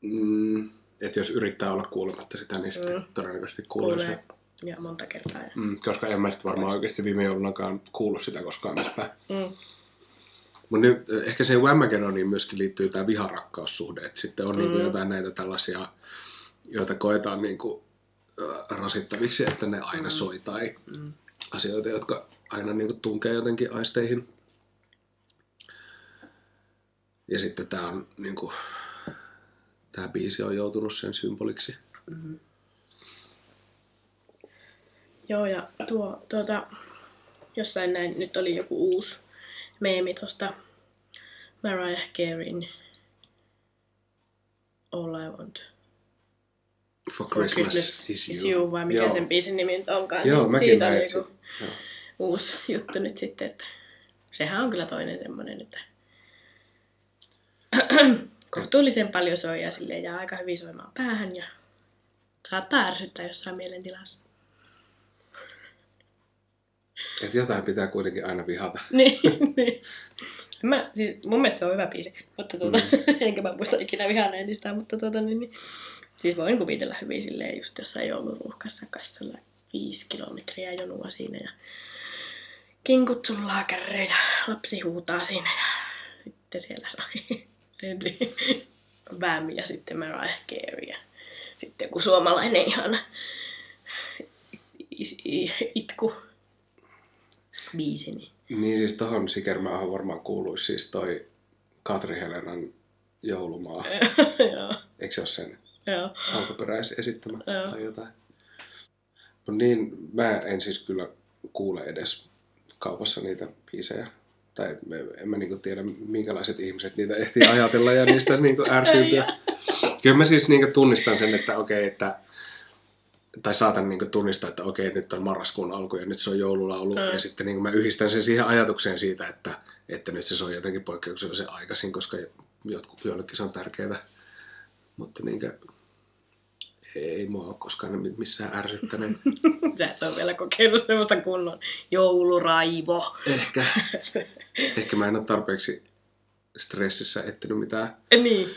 mm, että jos yrittää olla kuulematta sitä, niin sitten Mm. todennäköisesti kuulee, Kuulee sitä. Ja monta kertaa. Ja... Mm, koska en mä sit varmaan oikeasti viime joulunakaan kuullut sitä koskaan mistään. Mm. Mutta nyt ehkä siihen Whammagedoniin myöskin liittyy tämä viharakkaussuhde, että sitten on mm. niinku Mm. jotain näitä tällaisia, joita koetaan niinku, äh, rasittaviksi, että ne aina Mm. soi tai Mm. asioita, jotka aina niinku tunkee jotenkin aisteihin. Ja sitten tämä on niinku, tämä biisi on joutunut sen symboliksi. Mm. Joo, ja tuo, tuota, jossain näin, nyt oli joku uusi meemi tosta Mariah Careyn All I Want For for Christmas, Christmas is, is you. you, vai mikä Joo. sen biisin nimi nyt onkaan. Joo, niin siitä oli sen. joku Joo. uusi juttu nyt sitten, että sehän on kyllä toinen semmoinen, että kohtuullisen paljon soi ja silleen jää aika hyvin soimaan päähän ja saattaa ärsyttää jossain mielentilassa. Että jotain pitää kuitenkin aina vihata. niin, niin. Mä, siis, mun mielestä se on hyvä biisi, mutta tuota, mm. enkä mä muista ikinä vihanneeni sitä, mutta tuota, niin, niin, siis voin kuvitella hyvin silleen just jossain jouluruuhkassa kassalla viisi kilometriä jonua siinä ja kinkut sullaa kärryä ja lapsi huutaa siinä ja sitten siellä soi Bam ja sitten Mariah Carey ja sitten joku suomalainen ihan is- i- itku biisi. Niin. Niin siis tohon Sikermaahan varmaan kuuluisi siis toi Katri Helenan joulumaa. Joo, Eikö se ole sen joo. alkuperäisesittämä Joo. tai jotain? No niin, mä en siis kyllä kuule edes kaupassa niitä biisejä. Tai en mä niinku tiedä, minkälaiset ihmiset niitä ehtii ajatella ja niistä niinku ärsyyntyä. Kyllä mä siis niinku tunnistan sen, että okei, että tai saatan niinku tunnistaa, että okei, nyt on marraskuun alku ja nyt se on joululaulu. Mm. Ja sitten niinku mä yhdistän sen siihen ajatukseen siitä, että, että nyt se soi jotenkin poikkeuksellisen aikaisin, koska jotkut, joillekin se on tärkeää. Mutta niinkö, ei mua ole koskaan mi- missään ärsyttänyt. Sä et ole vielä kokeillut semmoista kunnon jouluraivo. Ehkä, ehkä mä en ole tarpeeksi stressissä etsinyt mitään, niin,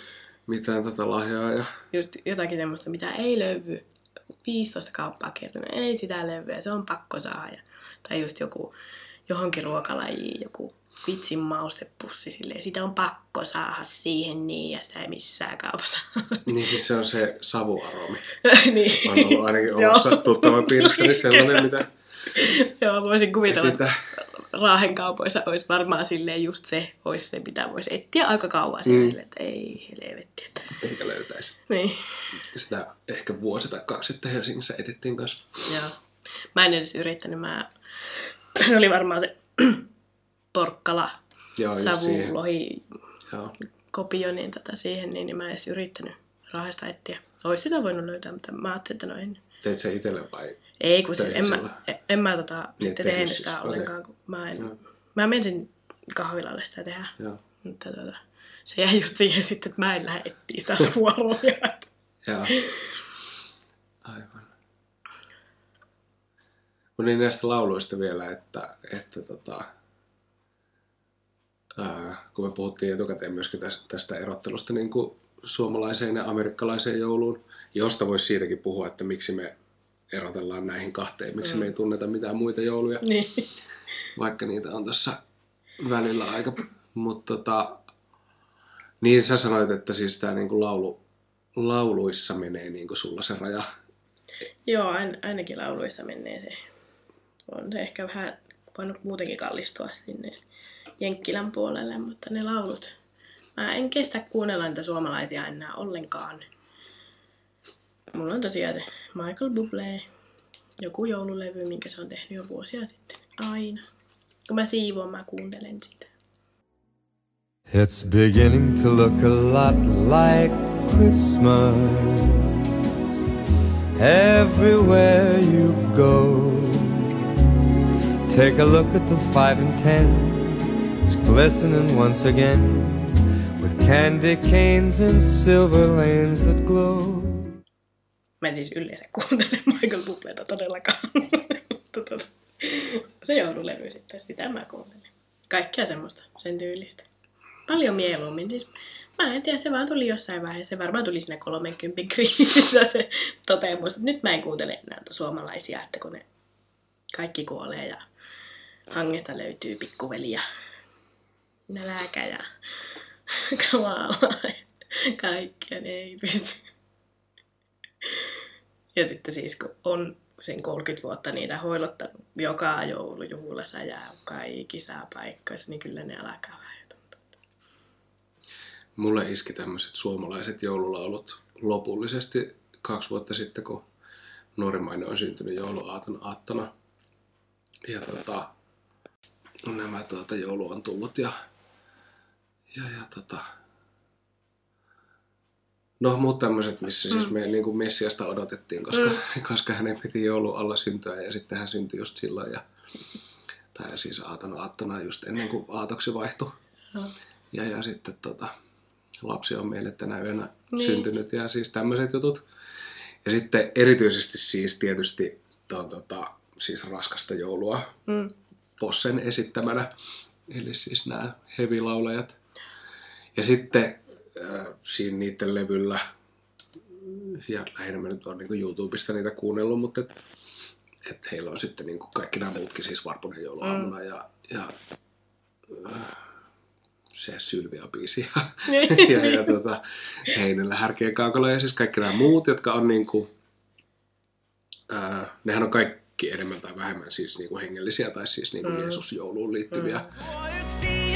mitään tätä lahjaa. Ja, just jotakin semmoista, mitä ei löydy. 15 kauppaa kertonut, ei sitä löydy, se on pakko saada. Ja- Tai just joku johonkin ruokalajiin, joku vitsin maustepussi, silleen, sitä on pakko saada siihen niin, ja sitä ei missään kaupassa. niin siis se on se savuaromi. niin. On ollut ainakin omassa tuttava piirissäni sellainen, mitä Joo, voisin kuvitella, että. Raahen kaupoissa olisi varmaan silleen just se, olisi se, mitä voisi etsiä aika kauan Mm. silleen, että ei helvetti. Että... Eikä löytäisi. Niin, Sitä ehkä vuosi tai kaksi sitten Helsingissä etittiin kanssa. joo. Mä en edes yrittänyt, mä... se oli varmaan se porkkala, Joo, siihen. savulohi, Joo. kopio, niin tätä siihen, niin, niin mä en edes yrittänyt Raahesta etsiä. Olisi sitä voinut löytää, mutta mä ajattelin, että no en. Teit se itselle vai? Ei, kun Töihin en, mä, sillä. en, en mä tota, Niin, sitten tehnyt siis, sitä okei. ollenkaan, kun mä en, Joo. mä mensin kahvilalle sitä tehdä. Joo. Mutta tota, se jäi just siihen sitten, että mä en lähde etsiä sitä savuaroja. Joo. Aivan. Mutta niin näistä lauluista vielä, että, että tota, ää, kun me puhuttiin etukäteen myöskin tästä, tästä erottelusta niin kuin suomalaiseen ja amerikkalaiseen jouluun, josta voisi siitäkin puhua, että miksi me erotellaan näihin kahteen, miksi Mm. me ei tunneta mitään muita jouluja, niin. vaikka niitä on tässä välillä aika. Mutta tota, niin sä sanoit, että siis tämä niinku laulu, lauluissa menee niinku sulla se raja. Joo, ain, ainakin lauluissa menee se. On se ehkä vähän voinut muutenkin kallistua sinne Jenkkilän puolelle, mutta ne laulut. Mä en kestä kuunnella niitä suomalaisia enää ollenkaan. Mulla on tosiaan se Michael Bublé, joku joululevy, minkä se on tehnyt jo vuosia sitten. Aina. Kun mä siivoon, mä kuuntelen sitä. It's beginning to look a lot like Christmas everywhere you go. Take a look at the five and ten, it's glistening once again candy canes and silver lanes that glow. Mä en siis yleensä kuuntele Michael Bubléta todellakaan. Mutta tota, se joululevy sitten, sitä mä kuuntelen. Kaikkea semmoista, sen tyylistä. Paljon mieluummin. Siis, mä en tiedä, se vaan tuli jossain vaiheessa. Se varmaan tuli siinä 30 kriisissä se toteamus, nyt mä en kuuntele enää noita suomalaisia, että kun ne kaikki kuolee ja hangesta löytyy pikkuveli ja nälkä ja ja kaikkia, ne ei pysty. Ja sitten siis kun on sen 30 vuotta niitä hoilottanut joka joulujuhlassa ja kaikissa paikkoissa, niin kyllä ne alkaa vähän. Mulle iski tämmöiset suomalaiset joululaulut lopullisesti kaksi vuotta sitten, kun Norimainen on syntynyt jouluaaton aattona. Ja tota, nämä tuota, joulu on tullut ja, ja, ja tota, No, muut tämmöiset, missä siis Mm. me niin kuin Messiasta odotettiin, koska, koska hänen piti joulun alla syntyä ja sitten hän syntyi just silloin. Ja Tai siis aaton aattona just ennen kuin aatoksi vaihtui. No. Ja, ja sitten tota, lapsi on meille tänä yönä Niin. syntynyt ja siis tämmöiset jutut. Ja sitten erityisesti siis tietysti to, tota, siis raskasta joulua Mm. Possen esittämänä, eli siis nämä heavy-laulajat. Ja sitten äh, siinä niiden levyllä, ja lähinnä mä nyt on niin YouTubesta niitä kuunnellut, mutta et, et heillä on sitten niin kaikki nämä muutkin, siis Varpunen jouluaamuna mm. ja, ja äh, se Sylvia-biisi ja, ja, ja tota, Heinällä härkeen kaukalo ja siis kaikki nämä muut, jotka on niin kuin, ää, nehän on kaikki enemmän tai vähemmän siis niin kuin hengellisiä tai siis niin kuin Mm. mm. Jeesus-jouluun liittyviä. Mm.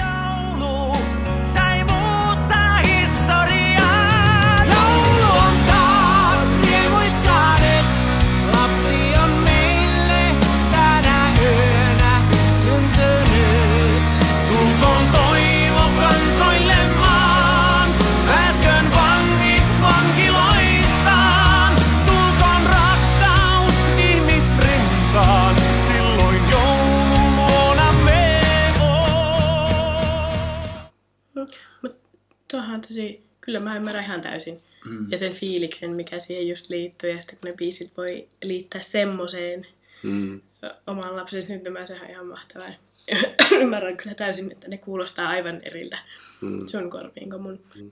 Kyllä mä ymmärrän ihan täysin. Mm. Ja sen fiiliksen, mikä siihen just liittyy. Ja sitten kun ne biisit voi liittää semmoseen Mm. oman lapsen syntymään, sehän on ihan mahtavaa. Ymmärrän kyllä täysin, että ne kuulostaa aivan eriltä Mm. sun korviin kuin mun. Mm.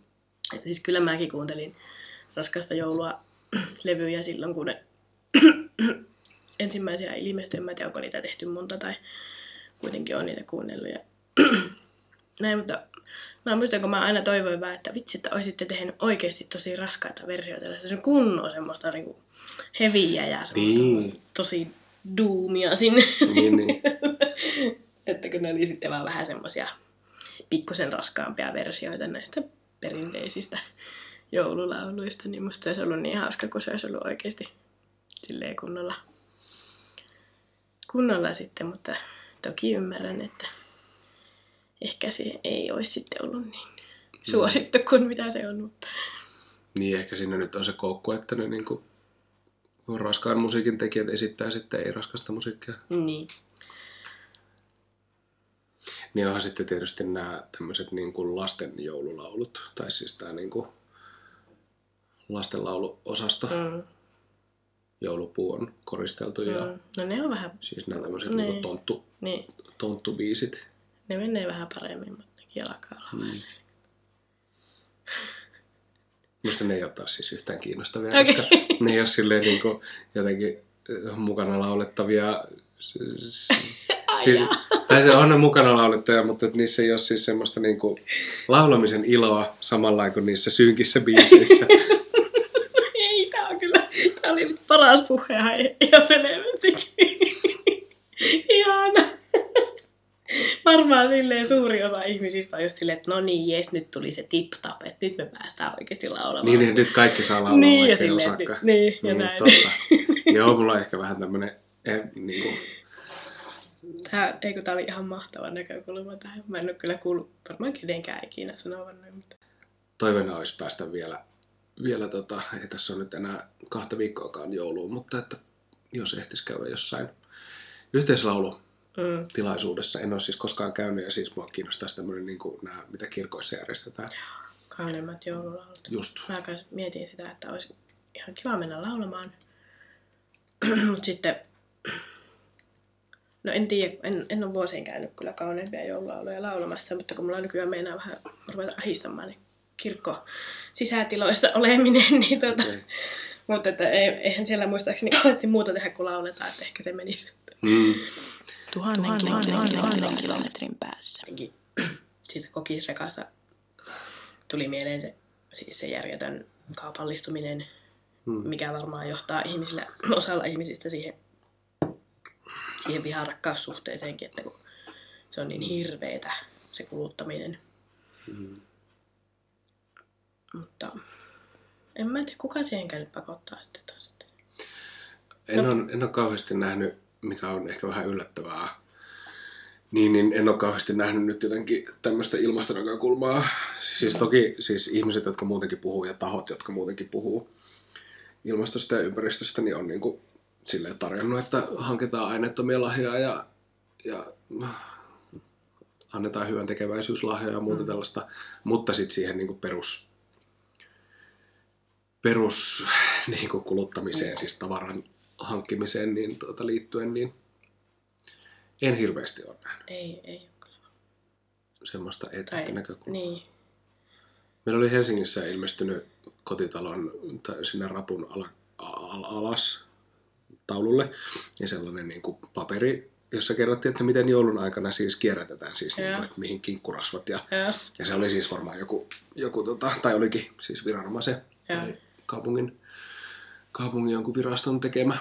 Siis kyllä mäkin kuuntelin Raskasta joulua levyjä silloin, kun ne ensimmäisiä ilmestyi. En mä tiedä, onko niitä tehty monta tai kuitenkin on niitä kuunnellut. Ja näin, mutta mä muistan, kun mä aina toivoin vähän, että vitsi, että olisitte tehnyt oikeasti tosi raskaita versioita. Se on kunnon semmoista niinku heviä ja semmoista Niin. tosi duumia sinne. Niin, niin. että kun ne oli sitten vaan vähän semmoisia pikkusen raskaampia versioita näistä perinteisistä joululauluista, niin musta se olisi ollut niin hauska, kun se olisi ollut oikeasti silleen kunnolla, kunnolla sitten, mutta toki ymmärrän, että ehkä se ei olisi sitten ollut niin suosittu kuin mitä se on, mutta niin ehkä siinä nyt on se koukku, että ne niin kuin raskaan musiikin tekijät esittää sitten ei raskasta musiikkia. niin. Niin onhan sitten tietysti nämä tämmöiset niin kuin lasten joululaulut, tai siis tämä niin kuin lastenlauluosasto, mm. Mm, joulupuu on koristeltu ja mm. No ne on vähän, siis nämä tämmöiset niin. niin tonttu, niin, tonttubiisit. Ne menee vähän paremmin, mutta nekin alkaa olla Mm. Musta ne ei ole taas siis yhtään kiinnostavia, okay. koska ne ei ole silleen niin kuin jotenkin eh, mukana laulettavia. s- s- si- tai se on ne mukana laulettuja, mutta et niissä ei ole siis semmoista niin kuin laulamisen iloa samalla kuin niissä synkissä biiseissä. Ei, tää on kyllä, tää oli paras puhe ihan, ihan selvästi. Ihana. Varmaan silleen suuri osa ihmisistä on just silleen, että no niin, jes, nyt tuli se tip-tap, että nyt me päästään oikeasti laulamaan. niin, niin, nyt kaikki saa laulaa, Niin, ja silleen, että- niin, ja niin, näin. totta. Joo, mulla on ehkä vähän tämmönen, eh, niin kuin, Tää, eikö tää oli ihan mahtava näkökulma tähän. Mä en ole kyllä kuullut varmaan kenenkään ikinä sanovan noin, mutta toiveena olisi päästä vielä, vielä tota, ei tässä ole nyt enää kahta viikkoakaan jouluun, mutta että jos ehtis käydä jossain yhteislaulutilaisuudessa, mm, en ole siis koskaan käynyt ja siis mua kiinnostaisi tämmöinen niin kuin nämä, mitä kirkoissa järjestetään. kauneimmat joululaulut. Just. Mä kans mietin sitä, että olisi ihan kiva mennä laulamaan. Mutta sitten, no en tiedä, en, en ole vuosien käynyt kyllä kauneimpia joululauluja laulamassa, mutta kun mulla nykyään meinaa vähän ruveta ahistamaan niin kirkko sisätiloissa oleminen, niin tuota, Okei. mutta että ei, eihän siellä muistaakseni kauheasti muuta tehdä kuin lauletaan, että ehkä se menisi. Mm. Tuhannen, tuhannen, tuhannen, tuhannen kilometrin päässä. Siitä kokisrekasta tuli mieleen se, siis se järjetön kaupallistuminen, Mm. mikä varmaan johtaa ihmisillä, osalla ihmisistä siihen, siihen viharakkaussuhteeseenkin, että kun se on niin hirveetä se kuluttaminen. Mm. Mutta en mä tiedä, kuka siihen käynyt pakottaa sitten taas. En, No. ole, en ole kauheasti nähnyt, mikä on ehkä vähän yllättävää, niin, niin en ole kauheasti nähnyt nyt jotenkin tämmöistä ilmastonäkökulmaa. Siis toki siis ihmiset, jotka muutenkin puhuu ja tahot, jotka muutenkin puhuu ilmastosta ja ympäristöstä, niin on niin kuin silleen tarjonnut, että hankitaan aineettomia lahjoja ja, ja annetaan hyvän tekeväisyyslahjoja ja muuta tällaista, mutta sitten siihen niin kuin perus, perus niin kuin kuluttamiseen, siis tavaran hankkimiseen niin tuota, liittyen, niin en hirveästi ole nähnyt Ei, ei ole kyllä. semmoista eettistä Tai- näkökulmaa. Niin. Meillä oli Helsingissä ilmestynyt kotitalon tai sinne rapun ala, al, alas taululle ja sellainen niin kuin paperi, jossa kerrottiin, että miten joulun aikana siis kierrätetään siis, niin kuin, että mihin kinkkurasvat ja, Joo. ja se oli siis varmaan joku, joku tota, tai olikin siis viranomaisen Joo. tai kaupungin, kaupungin jonkun viraston tekemä.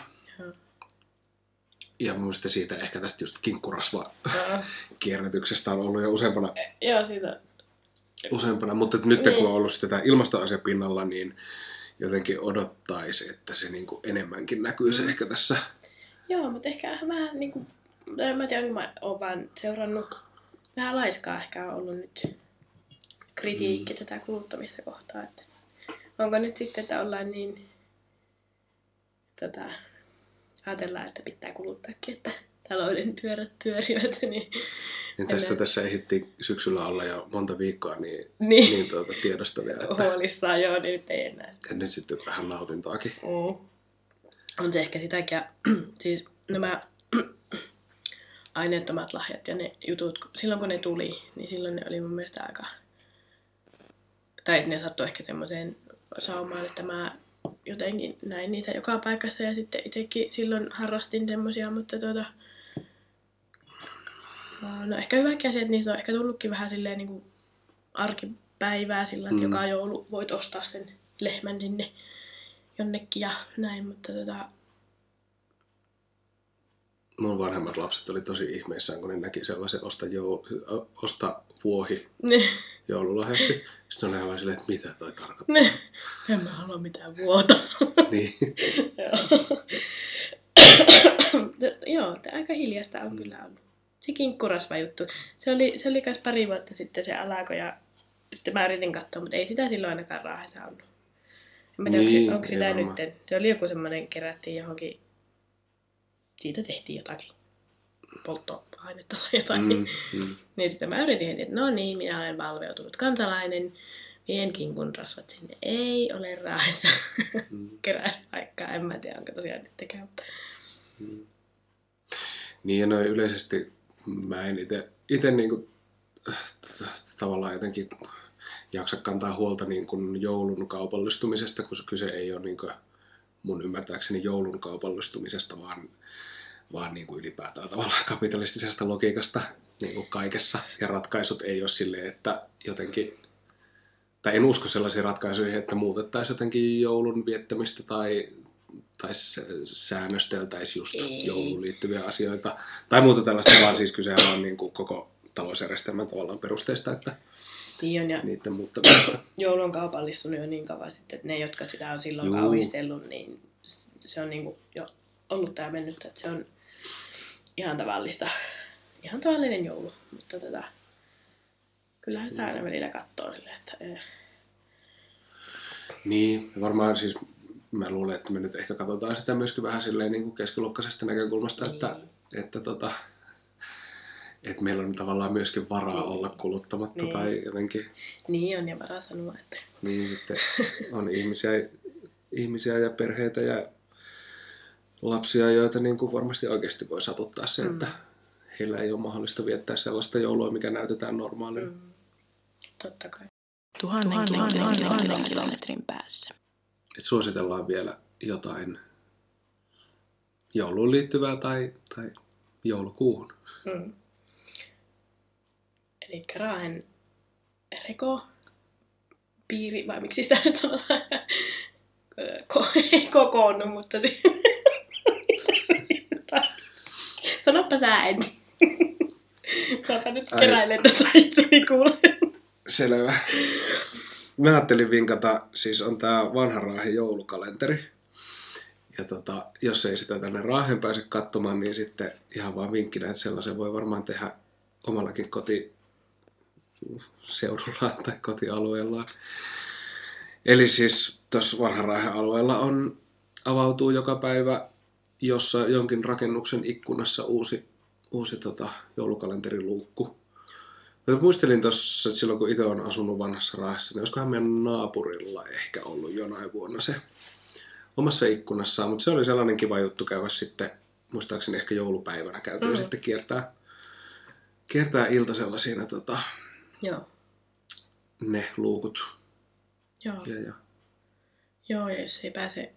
Ja mun mielestä siitä ehkä tästä just kinkurasva Joo. kierrätyksestä on ollut jo useampana Joo, siitä. useampana, mutta nyt niin. kun Niin. on ollut sitä ilmastoasia pinnalla, niin jotenkin odottaisi, että se niin kuin enemmänkin näkyy Mm. se ehkä tässä. Joo, mutta ehkä vähän niinku, tai en mä tiedä, mä oon vaan seurannut vähän laiskaa ehkä on ollut nyt kritiikki mm. tätä kuluttamista kohtaan, että onko nyt sitten, että ollaan niin tota, ajatellaan, että pitää kuluttaakin, että talouden pyörät pyörivät, niin, Niin tästä Enää. tässä ehdittiin syksyllä olla jo monta viikkoa niin, niin niin tuota, tiedostavia, että, huolissaan joo, niin nyt ei enää. että nyt sitten vähän nautintoakin. Mm. On se ehkä sitäkin. ja siis nämä aineettomat lahjat ja ne jutut, silloin kun ne tuli, niin silloin ne oli mun mielestä aika... Tai ne sattui ehkä semmoiseen saumaan, että mä jotenkin näin niitä joka paikassa ja sitten itsekin silloin harrastin semmoisia, mutta tuota... No ehkä hyväkin asia, että niistä on ehkä tullutkin vähän silleen niin kuin arkipäivää sillä, että Mm. joka joulu voit ostaa sen lehmän sinne jonnekin ja näin, mutta tota, Mun vanhemmat lapset oli tosi ihmeissään, kun ne näki sellaisen osta, joul, osta vuohi ne, joululahjaksi. Sitten oli aivan silleen, että mitä toi tarkoittaa. ne, en mä halua mitään vuota. niin. Joo. Tää aika hiljasta on kyllä ollut. Se kinkkurasva juttu. Se oli, se oli kas pari vuotta sitten se alako ja sitten mä yritin katsoa, mutta ei sitä silloin ainakaan raahessa ollut. En mä tiedä, Niin, onko, se, onko sitä nyt. Se oli joku semmoinen, kerättiin johonkin, siitä tehtiin jotakin polttoainetta tai jotain. Mm, mm. Niin sitten mä yritin heti, että no niin, minä olen valveutunut kansalainen, vien kinkun rasvat sinne. Ei ole raahessa Mm. keräyspaikkaa. En mä tiedä, onko tosiaan nyt tekee, mutta Niin ja noin yleisesti mä en itse, niinku, tavallaan jotenkin jaksa kantaa huolta niin kuin joulun kaupallistumisesta, koska kyse ei ole niin kuin mun ymmärtääkseni joulun kaupallistumisesta, vaan, vaan niin kuin ylipäätään tavallaan kapitalistisesta logiikasta niin kuin kaikessa. Ja ratkaisut ei ole silleen, että jotenkin, tai en usko sellaisiin ratkaisuihin, että muutettaisiin jotenkin joulun viettämistä tai tai säännösteltäisiin just Ei. jouluun liittyviä asioita. Tai muuta tällaista, vaan siis kysehän on niin kuin koko talousjärjestelmän tavallaan perusteista, että niin on. Ja niiden muuttamista. joulu on kaupallistunut jo niin kauan sitten, että ne, jotka sitä on silloin Juu. kauhistellut, niin se on niin kuin jo ollut tämä mennyt, että se on ihan tavallista, ihan tavallinen joulu. Mutta tota, kyllähän sitä aina välillä katsoo silleen, että eh, Niin, varmaan siis mä luulen, että me nyt ehkä katsotaan sitä myöskin vähän silleen niin kuin keskiluokkaisesta näkökulmasta, että, että, tota, että meillä on tavallaan myöskin varaa Niin. olla kuluttamatta Niin. tai jotenkin niin on ja varaa sanoa, että niin sitten on ihmisiä, ihmisiä ja perheitä ja lapsia, joita niin kuin varmasti oikeasti voi satuttaa se, Mm. että heillä ei ole mahdollista viettää sellaista joulua, mikä näytetään normaalina. mm, totta kai. Tuhannen, tuhannen, tuhannen, tuhannen kilometrin päässä. Et suositellaan vielä jotain jouluun liittyvää tai, tai joulukuuhun. Mm. Eli Raahen reko piiri, vai miksi sitä nyt sanotaan, Ko- ei kokoonnut, mutta se... Sanoppa sä ensin. Mäpä nyt Ai. keräilen tässä itseni kuule. Selvä. Mä ajattelin vinkata, siis on tää vanha Raahen joulukalenteri. Ja tota, jos ei sitä tänne Raahen pääse katsomaan, niin sitten ihan vaan vinkkinä, että sellaisen voi varmaan tehdä omallakin kotiseudullaan tai kotialueellaan. Eli siis tuossa vanhan alueella on, avautuu joka päivä jossa jonkin rakennuksen ikkunassa uusi, uusi tota, joulukalenteriluukku. Mä muistelin tuossa, että silloin kun itse on asunut vanhassa Raahessa, niin olisikohan meidän naapurilla ehkä ollut jonain vuonna se omassa ikkunassaan, mutta se oli sellainen kiva juttu käydä sitten, muistaakseni ehkä joulupäivänä käytiin Mm. mm. sitten kiertää, kiertää iltasella siinä tota, Joo. ne luukut. Joo. Ja, ja. Joo, ja jos ei pääse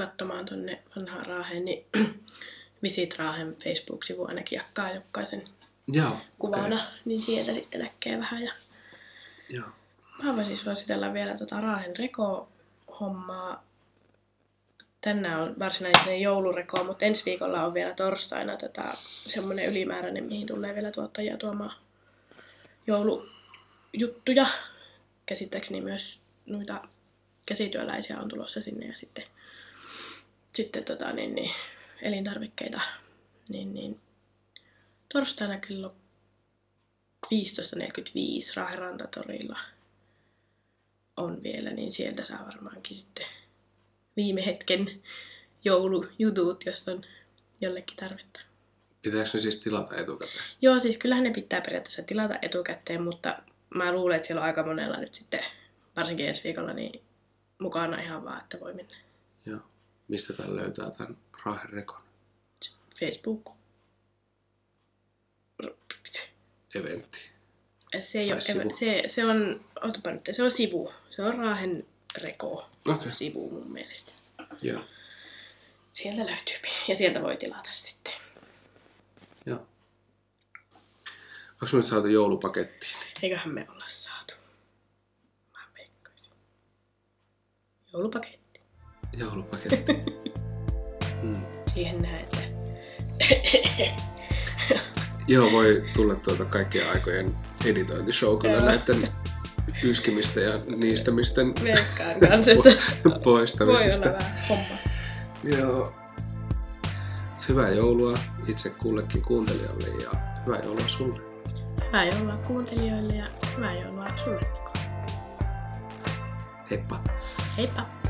katsomaan tonne vanhaan Raaheen, niin Visit Raahen Facebook-sivu ainakin jakkaa jokaisen Joo, kuvana, okei. niin sieltä sitten näkee vähän. Ja Joo. mä voisin suositella vielä tota Raahen reko-hommaa. Tänään on varsinainen joulureko, mutta ensi viikolla on vielä torstaina tota, semmoinen ylimääräinen, mihin tulee vielä tuottajia tuomaan joulujuttuja. Käsittääkseni myös noita käsityöläisiä on tulossa sinne ja sitten, sitten tota, niin, niin, elintarvikkeita. Niin, niin, torstaina kello 15.45 Raahen rantatorilla on vielä, niin sieltä saa varmaankin sitten viime hetken joulujutut, jos on jollekin tarvetta. Pitääkö ne siis tilata etukäteen? Joo, siis kyllähän ne pitää periaatteessa tilata etukäteen, mutta mä luulen, että siellä on aika monella nyt sitten, varsinkin ensi viikolla, niin mukana ihan vaan, että voi mennä Joo. Mistä tämän löytää tämän Raahen rekon? Facebook. Eventti. Se, ei ole, sivu. se, se on, otapa nyt, se on sivu. Se on Raahen Reko. Okay. sivu mun mielestä. Joo. Sieltä löytyy. Ja sieltä voi tilata sitten. Joo. Onko me nyt saatu joulupakettiin? Eiköhän me olla saatu. Mä veikkaisin. Joulupaketti. Joulupaketti. mm. Siihen näen, että Joo, voi tulla tuota kaikkien aikojen editointishow kyllä Joo. näiden yskimistä ja niistämisten veikkaan kanssa, että voi poistamisesta. olla vähän homma. Joo. Hyvää joulua itse kullekin kuuntelijalle ja hyvää joulua sulle. Hyvää joulua kuuntelijoille ja hyvää joulua sulle. Heippa! Heippa!